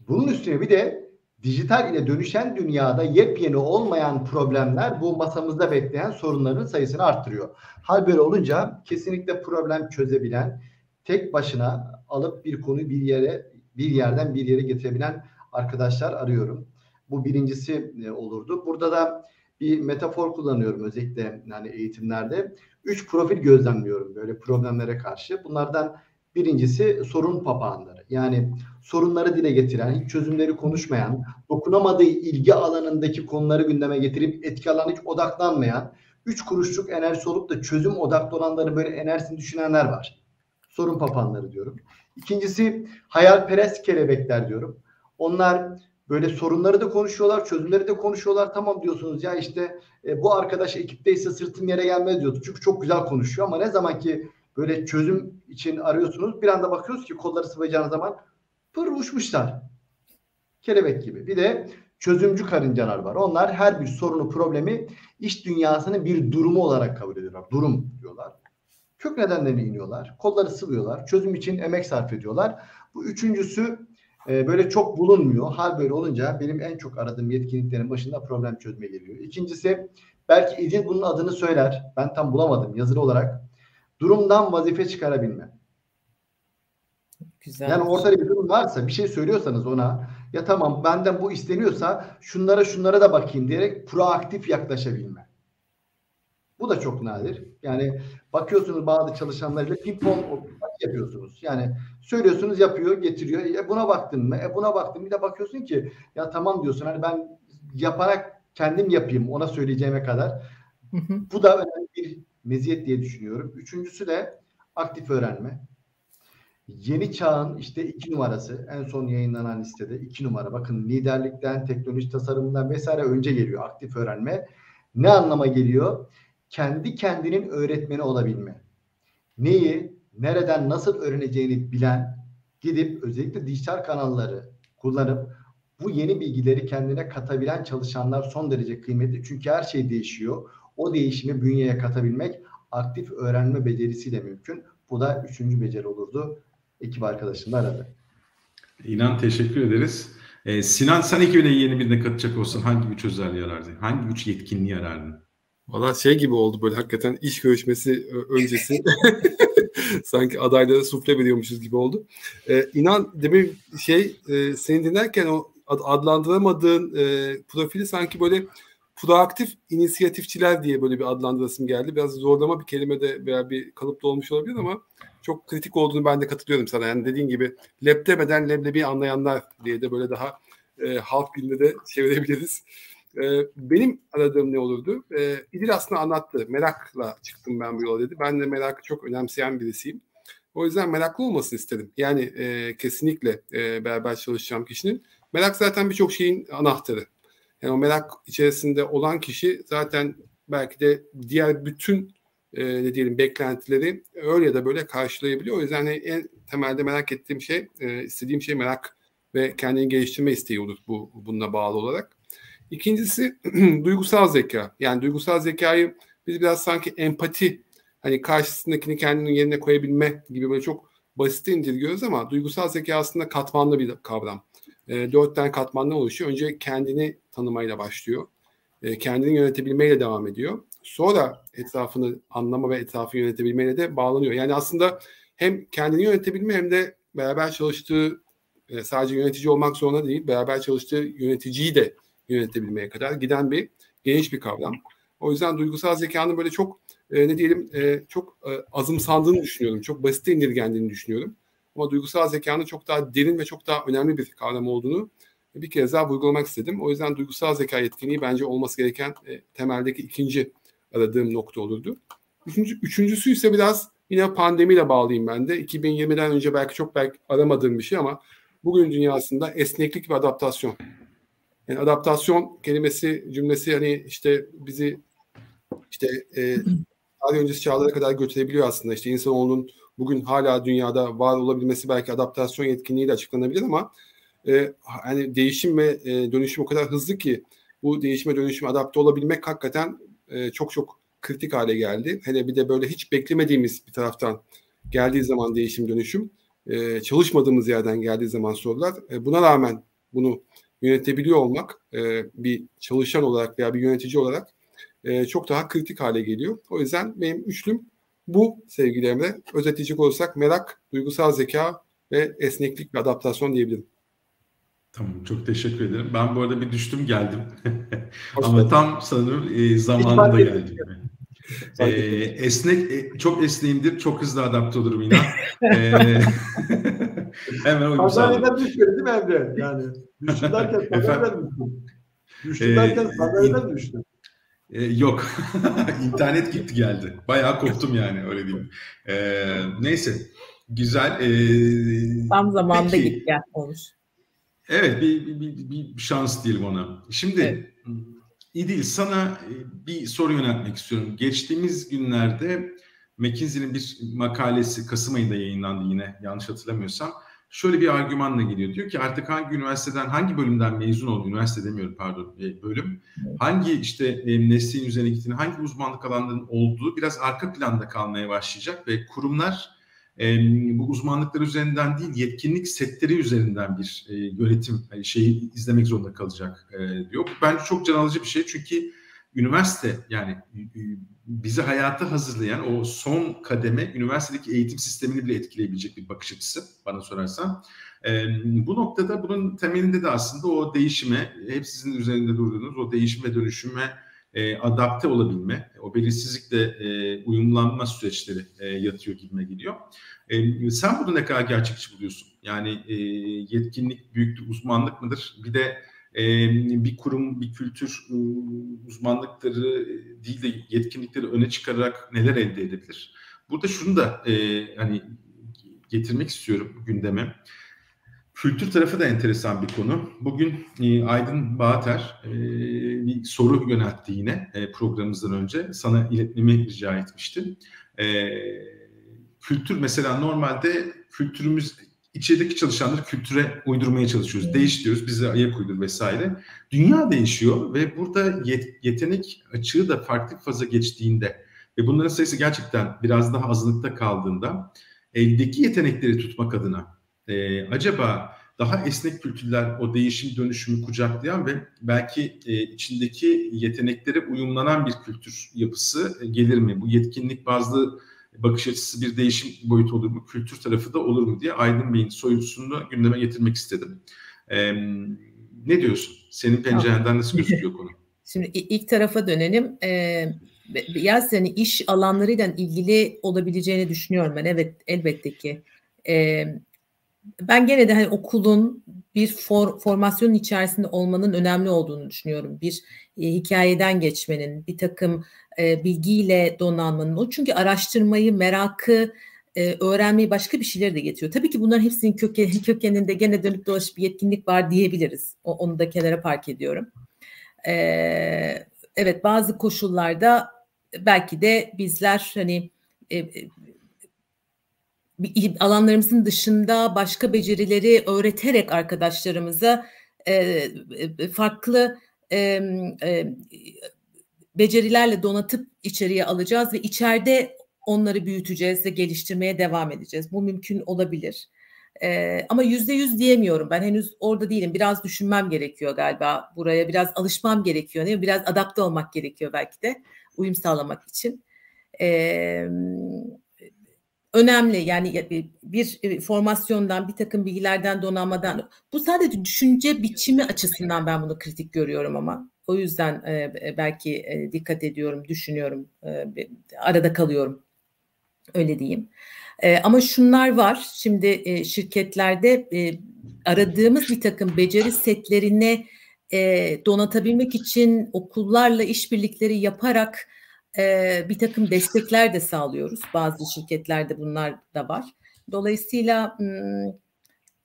Bunun üstüne bir de dijital ile dönüşen dünyada yepyeni olmayan problemler bu masamızda bekleyen sorunların sayısını arttırıyor. Hal böyle olunca kesinlikle problem çözebilen, tek başına alıp bir konuyu bir yere bir yerden bir yere getirebilen arkadaşlar arıyorum. Bu birincisi e, olurdu. Burada da bir metafor kullanıyorum özellikle yani eğitimlerde. Üç profil gözlemliyorum böyle problemlere karşı. Bunlardan birincisi sorun papağanları. Yani sorunları dile getiren, hiç çözümleri konuşmayan, dokunamadığı ilgi alanındaki konuları gündeme getirip etki alanına hiç odaklanmayan, üç kuruşluk enerjisi olup da çözüm odaklı olanları böyle enerjisini düşünenler var. Sorun papağanları diyorum. İkincisi hayalperest kelebekler diyorum. Onlar böyle sorunları da konuşuyorlar, çözümleri de konuşuyorlar. Tamam diyorsunuz ya işte e, bu arkadaş ekipteyse sırtım yere gelmez diyordu. Çünkü çok güzel konuşuyor ama ne zaman ki böyle çözüm için arıyorsunuz bir anda bakıyoruz ki kolları sıvayacağınız zaman pır uçmuşlar. Kelebek gibi. Bir de çözümcü karıncalar var. Onlar her bir sorunu, problemi iş dünyasının bir durumu olarak kabul ediyorlar. Durum diyorlar. Kök nedenlerine iniyorlar. Kolları sıvıyorlar. Çözüm için emek sarf ediyorlar. Bu üçüncüsü e, böyle çok bulunmuyor. Hal böyle olunca benim en çok aradığım yetkinliklerin başında problem çözme geliyor. İkincisi belki İdil bunun adını söyler. Ben tam bulamadım yazılı olarak. Durumdan vazife çıkarabilme. Güzel. Yani ortada bir durum varsa bir şey söylüyorsanız ona ya tamam benden bu isteniyorsa şunlara şunlara da bakayım diyerek proaktif yaklaşabilme. Bu da çok nadir. Yani bakıyorsunuz bazı çalışanlarıyla ping pong yapıyorsunuz. Yani söylüyorsunuz yapıyor, getiriyor. E buna baktın mı? E buna baktım. Bir de bakıyorsun ki ya tamam diyorsun. Hani ben yaparak kendim yapayım ona söyleyeceğime kadar. Bu da önemli bir meziyet diye düşünüyorum. Üçüncüsü de aktif öğrenme. Yeni çağın işte iki numarası en son yayınlanan listede iki numara. Bakın liderlikten, teknoloji tasarımından vesaire önce geliyor aktif öğrenme. Ne anlama geliyor? Kendi kendinin öğretmeni olabilme. Neyi, nereden nasıl öğreneceğini bilen, gidip özellikle dijital kanalları kullanıp bu yeni bilgileri kendine katabilen çalışanlar son derece kıymetli. Çünkü her şey değişiyor. O değişimi bünyeye katabilmek aktif öğrenme becerisiyle mümkün. Bu da üçüncü beceri olurdu. Ekip arkadaşım da aradı. İnan teşekkür ederiz. Ee, Sinan sen ekibine yeni birine katacak olsan hangi üç özelliği arardın? Hangi üç yetkinliği arardın? Valla şey gibi oldu böyle hakikaten iş görüşmesi öncesi [LAUGHS] sanki adaylara sufle veriyormuşuz gibi oldu. Ee, inan demin şey e, seni dinlerken o adlandıramadığın e, profili sanki böyle proaktif inisiyatifçiler diye böyle bir adlandırasım geldi. Biraz zorlama bir kelime de veya bir kalıpta olmuş olabilir ama çok kritik olduğunu ben de katılıyorum sana. Yani dediğin gibi leb demeden leblebi anlayanlar diye de böyle daha e, halk dilinde de çevirebiliriz. E, benim aradığım ne olurdu? E, İdil aslında anlattı. Merakla çıktım ben bu yola dedi. Ben de merakı çok önemseyen birisiyim. O yüzden meraklı olmasını istedim. Yani e, kesinlikle e, beraber çalışacağım kişinin. Merak zaten birçok şeyin anahtarı. Yani o merak içerisinde olan kişi zaten belki de diğer bütün e, ne diyelim beklentileri öyle ya da böyle karşılayabiliyor. O yüzden en temelde merak ettiğim şey, e, istediğim şey merak ve kendini geliştirme isteği olur bu bununla bağlı olarak. İkincisi [CLEARS THROAT] duygusal zeka. Yani duygusal zekayı biz biraz sanki empati hani karşısındakini kendinin yerine koyabilme gibi böyle çok basit indirgiyoruz ama duygusal zeka aslında katmanlı bir kavram. E, dört tane katmanlı oluşuyor. Önce kendini tanımayla başlıyor. E, kendini yönetebilmeyle devam ediyor. Sonra etrafını anlama ve etrafı yönetebilmeyle de bağlanıyor. Yani aslında hem kendini yönetebilme hem de beraber çalıştığı e, sadece yönetici olmak zorunda değil, beraber çalıştığı yöneticiyi de yönetebilmeye kadar giden bir geniş bir kavram. O yüzden duygusal zekanın böyle çok e, ne diyelim e, çok e, azımsandığını düşünüyorum. Çok basit indirgendiğini düşünüyorum. Ama duygusal zekanın çok daha derin ve çok daha önemli bir kavram olduğunu bir kez daha vurgulamak istedim. O yüzden duygusal zeka yetkinliği bence olması gereken e, temeldeki ikinci aradığım nokta olurdu. Üçüncü, üçüncüsü ise biraz yine pandemiyle bağlayayım ben de. 2020'den önce belki çok belki aramadığım bir şey ama bugün dünyasında esneklik ve adaptasyon. Yani adaptasyon kelimesi cümlesi hani işte bizi işte e, tarih öncesi çağlara kadar götürebiliyor aslında. İşte insanoğlunun bugün hala dünyada var olabilmesi belki adaptasyon yetkinliğiyle açıklanabilir ama e, hani değişim ve e, dönüşüm o kadar hızlı ki bu değişime dönüşüme adapte olabilmek hakikaten e, çok çok kritik hale geldi. Hele bir de böyle hiç beklemediğimiz bir taraftan geldiği zaman değişim dönüşüm, e, çalışmadığımız yerden geldiği zaman sorular. E, buna rağmen bunu yönetebiliyor olmak e, bir çalışan olarak veya bir yönetici olarak e, çok daha kritik hale geliyor. O yüzden benim üçlüm Bu sevgili Emre özetleyecek olursak merak, duygusal zeka ve esneklik ve adaptasyon diyebilirim. Tamam çok teşekkür ederim. Ben bu arada bir düştüm geldim. [LAUGHS] Ama tam sanırım e, zamanında geldim. e, esnek, e, çok esneğimdir, çok hızlı adapte olurum inan. [LAUGHS] e, [LAUGHS] hemen uyum Sandalyeden düşmedi değil mi Emre? Yani düştüm derken sandalyeden düştüm. Düştüm derken sandalyeden düştüm. E, yok. İnternet gitti geldi. Bayağı koptum yani öyle diyeyim. E, neyse. Güzel. E, Tam zamanında peki, gitti olmuş. Evet bir, bir, bir, bir şans diyelim ona. Şimdi evet. İdil sana e, bir soru yöneltmek istiyorum. Geçtiğimiz günlerde McKinsey'nin bir makalesi Kasım ayında yayınlandı yine yanlış hatırlamıyorsam. Şöyle bir argümanla geliyor. Diyor ki artık hangi üniversiteden, hangi bölümden mezun oldu, üniversite demiyorum pardon, e, bölüm, hangi işte e, mesleğin üzerine gittiğini, hangi uzmanlık alanlarının olduğu biraz arka planda kalmaya başlayacak ve kurumlar e, bu uzmanlıklar üzerinden değil yetkinlik setleri üzerinden bir e, yönetim e, şeyi izlemek zorunda kalacak e, diyor. Bence çok can alıcı bir şey çünkü üniversite yani bizi hayata hazırlayan o son kademe üniversitedeki eğitim sistemini bile etkileyebilecek bir bakış açısı bana sorarsan. E, bu noktada bunun temelinde de aslında o değişime, hep sizin üzerinde durduğunuz o değişim ve dönüşüme e, adapte olabilme, o belirsizlikle e, uyumlanma süreçleri e, yatıyor gibime geliyor. E, sen bunu ne kadar gerçekçi buluyorsun? Yani e, yetkinlik, büyüklük, uzmanlık mıdır? Bir de e, bir kurum, bir kültür e, uzmanlıkları değil de yetkinlikleri öne çıkararak neler elde edebilir? Burada şunu da e, hani getirmek istiyorum gündeme. Kültür tarafı da enteresan bir konu. Bugün e, Aydın Bağater e, bir soru yöneltti yine e, programımızdan önce. Sana iletmemi rica etmişti. E, kültür mesela normalde kültürümüz içerideki çalışanları kültüre uydurmaya çalışıyoruz. Değiş diyoruz, bize ayak uydur vesaire. Dünya değişiyor ve burada yet, yetenek açığı da farklı faza geçtiğinde ve bunların sayısı gerçekten biraz daha azınlıkta kaldığında eldeki yetenekleri tutmak adına e, acaba daha esnek kültürler o değişim dönüşümü kucaklayan ve belki e, içindeki yeteneklere uyumlanan bir kültür yapısı e, gelir mi? Bu yetkinlik bazlı bakış açısı bir değişim boyutu olur mu? Kültür tarafı da olur mu diye Aydın Bey'in soyusunu gündeme getirmek istedim. E, ne diyorsun? Senin pencerenden nasıl [LAUGHS] gözüküyor konu? Şimdi ilk tarafa dönelim. Ee, biraz hani iş alanlarıyla ilgili olabileceğini düşünüyorum ben. Evet elbette ki. Ee, ben gene de hani okulun bir for, formasyonun içerisinde olmanın önemli olduğunu düşünüyorum. Bir e, hikayeden geçmenin, bir takım e, bilgiyle donanmanın. O çünkü araştırmayı, merakı, e, öğrenmeyi başka bir şeyler de getiriyor. Tabii ki bunların hepsinin köken, [LAUGHS] kökeninde gene dönüp dolaşıp bir yetkinlik var diyebiliriz. O, onu da kenara park ediyorum. E, evet bazı koşullarda belki de bizler hani e alanlarımızın dışında başka becerileri öğreterek arkadaşlarımıza e, e, farklı e, e, becerilerle donatıp içeriye alacağız ve içeride onları büyüteceğiz ve geliştirmeye devam edeceğiz. Bu mümkün olabilir. Ee, ama yüzde yüz diyemiyorum. Ben henüz orada değilim. Biraz düşünmem gerekiyor galiba. Buraya biraz alışmam gerekiyor. Değil mi? Biraz adapte olmak gerekiyor belki de uyum sağlamak için. Ee, önemli. Yani bir formasyondan, bir takım bilgilerden, donanmadan. Bu sadece düşünce biçimi açısından ben bunu kritik görüyorum ama. O yüzden e, belki e, dikkat ediyorum, düşünüyorum, e, arada kalıyorum. Öyle diyeyim. E, ama şunlar var. Şimdi e, şirketlerde e, aradığımız bir takım beceri setlerine e, donatabilmek için okullarla işbirlikleri yaparak e, bir takım destekler de sağlıyoruz. Bazı şirketlerde bunlar da var. Dolayısıyla m,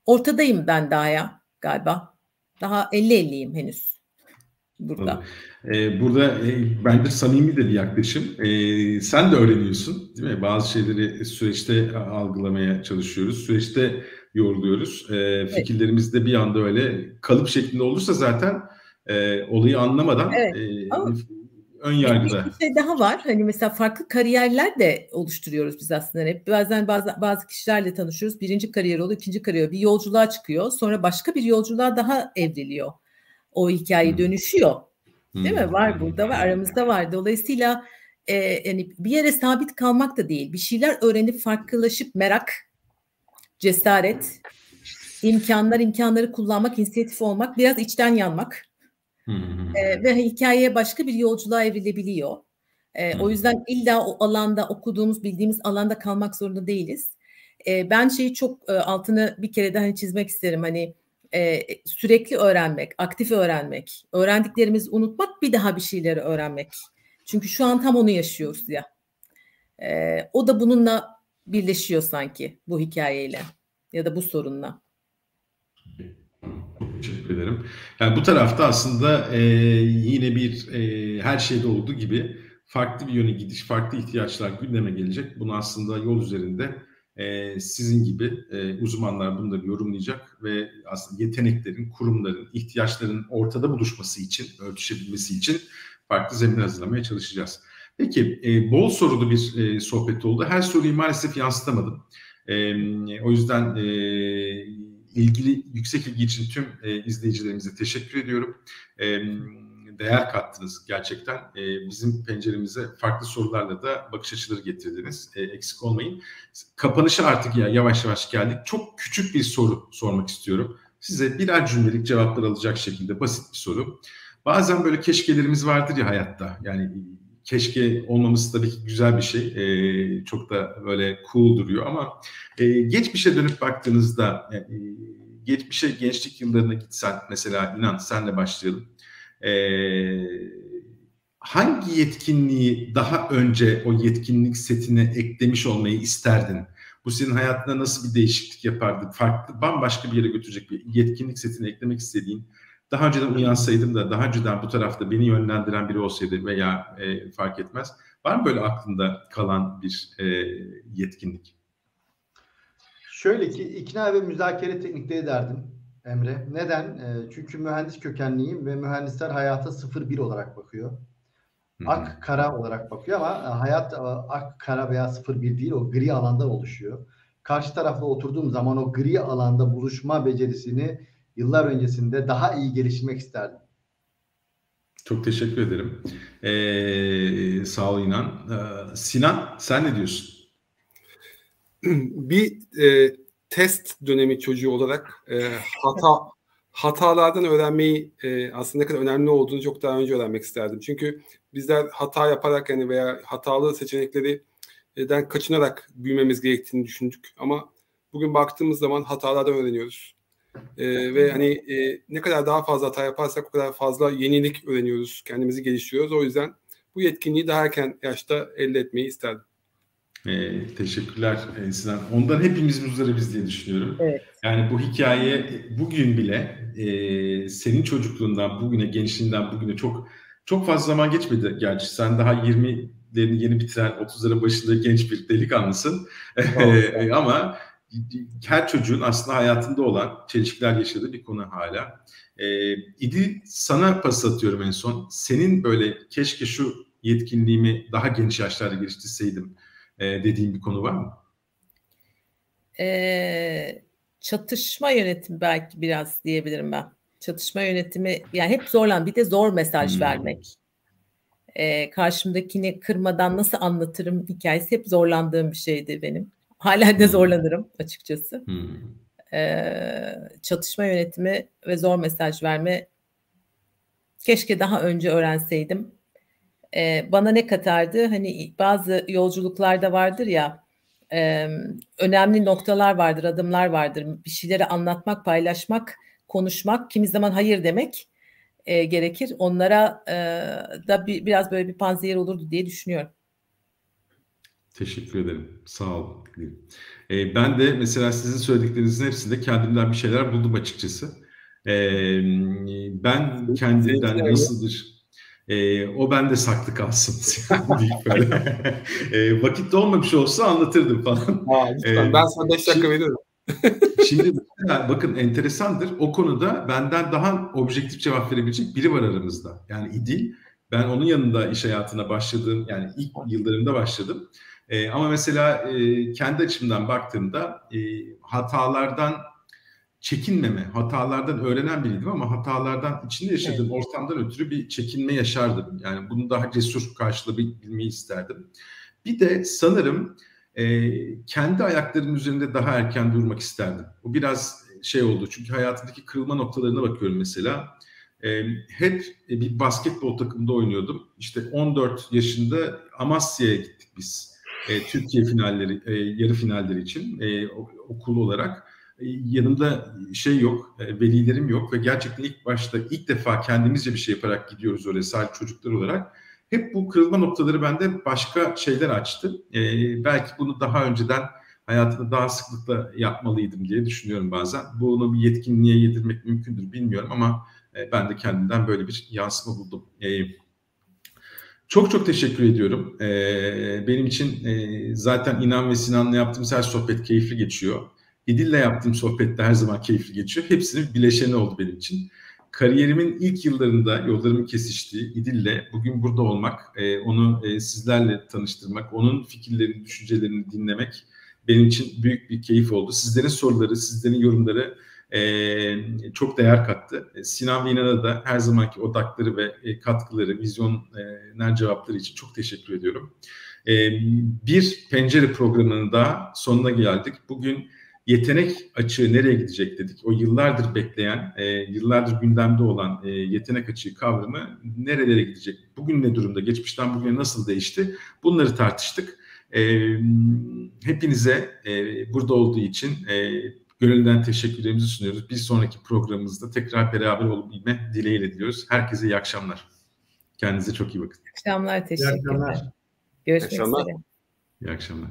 ortadayım ben daha ya galiba. Daha 50-50'yim henüz burada. Ee, burada e, bence samimi de bir yaklaşım. Ee, sen de öğreniyorsun değil mi? Bazı şeyleri süreçte algılamaya çalışıyoruz. Süreçte yoruluyoruz. Ee, fikirlerimiz de bir anda öyle kalıp şeklinde olursa zaten e, olayı anlamadan evet. e, Ama ön yargıda. Bir şey daha var. Hani mesela farklı kariyerler de oluşturuyoruz biz aslında. Hep bazen bazı bazı kişilerle tanışıyoruz. Birinci kariyer oluyor, ikinci kariyer. Bir yolculuğa çıkıyor. Sonra başka bir yolculuğa daha evriliyor. O hikaye hmm. dönüşüyor. Değil hmm. mi? Var burada var. Aramızda var. Dolayısıyla e, yani bir yere sabit kalmak da değil. Bir şeyler öğrenip farklılaşıp merak, cesaret, imkanlar, imkanları kullanmak, inisiyatif olmak, biraz içten yanmak. E, ve hikayeye başka bir yolculuğa evrilebiliyor. E, o yüzden illa o alanda okuduğumuz, bildiğimiz alanda kalmak zorunda değiliz. E, ben şeyi çok e, altını bir kere daha hani çizmek isterim. Hani e, sürekli öğrenmek, aktif öğrenmek, öğrendiklerimizi unutmak, bir daha bir şeyleri öğrenmek. Çünkü şu an tam onu yaşıyoruz ya. E, o da bununla birleşiyor sanki bu hikayeyle ya da bu sorunla. Ederim. Yani bu tarafta aslında e, yine bir e, her şeyde olduğu gibi farklı bir yöne gidiş, farklı ihtiyaçlar gündeme gelecek. Bunu aslında yol üzerinde e, sizin gibi e, uzmanlar bunları yorumlayacak ve aslında yeteneklerin, kurumların, ihtiyaçların ortada buluşması için, örtüşebilmesi için farklı zemin hazırlamaya çalışacağız. Peki, e, bol sorulu bir e, sohbet oldu. Her soruyu maalesef yansıtamadım. E, o yüzden e, ilgili yüksek ilgi için tüm e, izleyicilerimize teşekkür ediyorum. E, değer kattınız gerçekten. E, bizim penceremize farklı sorularla da bakış açıları getirdiniz. E, eksik olmayın. Kapanışa artık ya yavaş yavaş geldik. Çok küçük bir soru sormak istiyorum. Size birer cümlelik cevaplar alacak şekilde basit bir soru. Bazen böyle keşkelerimiz vardır ya hayatta. Yani keşke olmaması tabii ki güzel bir şey. E, çok da böyle cool duruyor ama e, geçmişe dönüp baktığınızda e, geçmişe gençlik yıllarına gitsen mesela inan senle başlayalım. E, hangi yetkinliği daha önce o yetkinlik setine eklemiş olmayı isterdin? Bu senin hayatında nasıl bir değişiklik yapardı? Farklı, bambaşka bir yere götürecek bir yetkinlik setine eklemek istediğin daha önceden uyansaydım da daha önceden bu tarafta beni yönlendiren biri olsaydı veya e, fark etmez. Var mı böyle aklında kalan bir e, yetkinlik? Şöyle ki ikna ve müzakere teknikleri derdim Emre. Neden? E, çünkü mühendis kökenliyim ve mühendisler hayata 0-1 olarak bakıyor. Ak kara olarak bakıyor ama e, hayat e, ak kara veya 0-1 değil o gri alanda oluşuyor. Karşı tarafla oturduğum zaman o gri alanda buluşma becerisini yıllar öncesinde daha iyi gelişmek isterdim. Çok teşekkür ederim. Ee, sağ ol İnan. Ee, Sinan sen ne diyorsun? Bir e, test dönemi çocuğu olarak e, hata hatalardan öğrenmeyi e, aslında ne kadar önemli olduğunu çok daha önce öğrenmek isterdim. Çünkü bizler hata yaparak yani veya hatalı seçenekleri den kaçınarak büyümemiz gerektiğini düşündük. Ama bugün baktığımız zaman hatalardan öğreniyoruz. E, ve hani e, ne kadar daha fazla hata yaparsak o kadar fazla yenilik öğreniyoruz, kendimizi geliştiriyoruz. O yüzden bu yetkinliği daha erken yaşta elde etmeyi isterdim. E, teşekkürler e, Sinan. Ondan hepimiz muzdaribiz diye düşünüyorum. Evet. Yani bu hikaye bugün bile e, senin çocukluğundan bugüne, gençliğinden bugüne çok çok fazla zaman geçmedi gerçi. Sen daha 20'lerini yeni bitiren, 30'ların başında genç bir delikanlısın. Evet. [LAUGHS] Ama her çocuğun aslında hayatında olan çelişkiler yaşadığı bir konu hala. Ee, İdil sana pas atıyorum en son. Senin böyle keşke şu yetkinliğimi daha genç yaşlarda geliştirseydim e, dediğin bir konu var mı? Ee, çatışma yönetimi belki biraz diyebilirim ben. Çatışma yönetimi yani hep zorlan bir de zor mesaj hmm. vermek. Ee, karşımdakini kırmadan nasıl anlatırım hikayesi hep zorlandığım bir şeydi benim. Hala de zorlanırım açıkçası. Hmm. Ee, çatışma yönetimi ve zor mesaj verme keşke daha önce öğrenseydim. Ee, bana ne katardı? Hani bazı yolculuklarda vardır ya e, önemli noktalar vardır, adımlar vardır. Bir şeyleri anlatmak, paylaşmak, konuşmak, kimi zaman hayır demek e, gerekir. Onlara e, da bir, biraz böyle bir panzehir olurdu diye düşünüyorum. Teşekkür ederim. Sağ olun. E, ben de mesela sizin söylediklerinizin hepsinde kendimden bir şeyler buldum açıkçası. E, ben kendimden nasıldır? E, o bende saklı kalsın [LAUGHS] böyle. e, vakit olmamış olsa anlatırdım falan. Ha, lütfen. Ben sana 5 dakika veriyorum. [LAUGHS] Şimdi bakın enteresandır. O konuda benden daha objektif cevap verebilecek biri var aramızda. Yani İdil. Ben onun yanında iş hayatına başladığım yani ilk yıllarımda başladım. E, ama mesela e, kendi açımdan baktığımda e, hatalardan çekinmeme, hatalardan öğrenen biriydim ama hatalardan içinde yaşadığım evet. ortamdan ötürü bir çekinme yaşardım. Yani bunu daha cesur karşılayabilmeyi isterdim. Bir de sanırım e, kendi ayaklarımın üzerinde daha erken durmak isterdim. Bu biraz şey oldu çünkü hayatımdaki kırılma noktalarına bakıyorum mesela. E, hep bir basketbol takımında oynuyordum. İşte 14 yaşında Amasya'ya gittik biz. E, Türkiye finalleri, e, yarı finalleri için e, okul olarak. E, yanımda şey yok, e, velilerim yok ve gerçekten ilk başta ilk defa kendimizce bir şey yaparak gidiyoruz öyle sadece çocuklar olarak. Hep bu kırılma noktaları bende başka şeyler açtı. E, belki bunu daha önceden hayatımda daha sıklıkla yapmalıydım diye düşünüyorum bazen. Bunu bir yetkinliğe yedirmek mümkündür bilmiyorum ama e, ben de kendimden böyle bir yansıma buldum. Çok çok teşekkür ediyorum. E, benim için e, zaten İnan ve Sinan'la yaptığımız her sohbet keyifli geçiyor. İdil'le yaptığım sohbette her zaman keyifli geçiyor. Hepsinin bileşeni oldu benim için. Kariyerimin ilk yıllarında yollarımın kesiştiği İdil'le bugün burada olmak, e, onu e, sizlerle tanıştırmak, onun fikirlerini, düşüncelerini dinlemek benim için büyük bir keyif oldu. Sizlerin soruları, sizlerin yorumları çok değer kattı. E, Sinan ve İnan'a da her zamanki odakları ve e, katkıları, vizyonel cevapları için çok teşekkür ediyorum. E, bir pencere programının daha sonuna geldik. Bugün yetenek açığı nereye gidecek dedik. O yıllardır bekleyen, e, yıllardır gündemde olan e, yetenek açığı kavramı nerelere gidecek? Bugün ne durumda? Geçmişten bugüne nasıl değişti? Bunları tartıştık. E, hepinize e, burada olduğu için e, gönülden teşekkürlerimizi sunuyoruz. Bir sonraki programımızda tekrar beraber olabilme dileğiyle diyoruz. Herkese iyi akşamlar. Kendinize çok iyi bakın. İyi akşamlar, teşekkürler. İyi akşamlar. Görüşmek üzere. İyi akşamlar.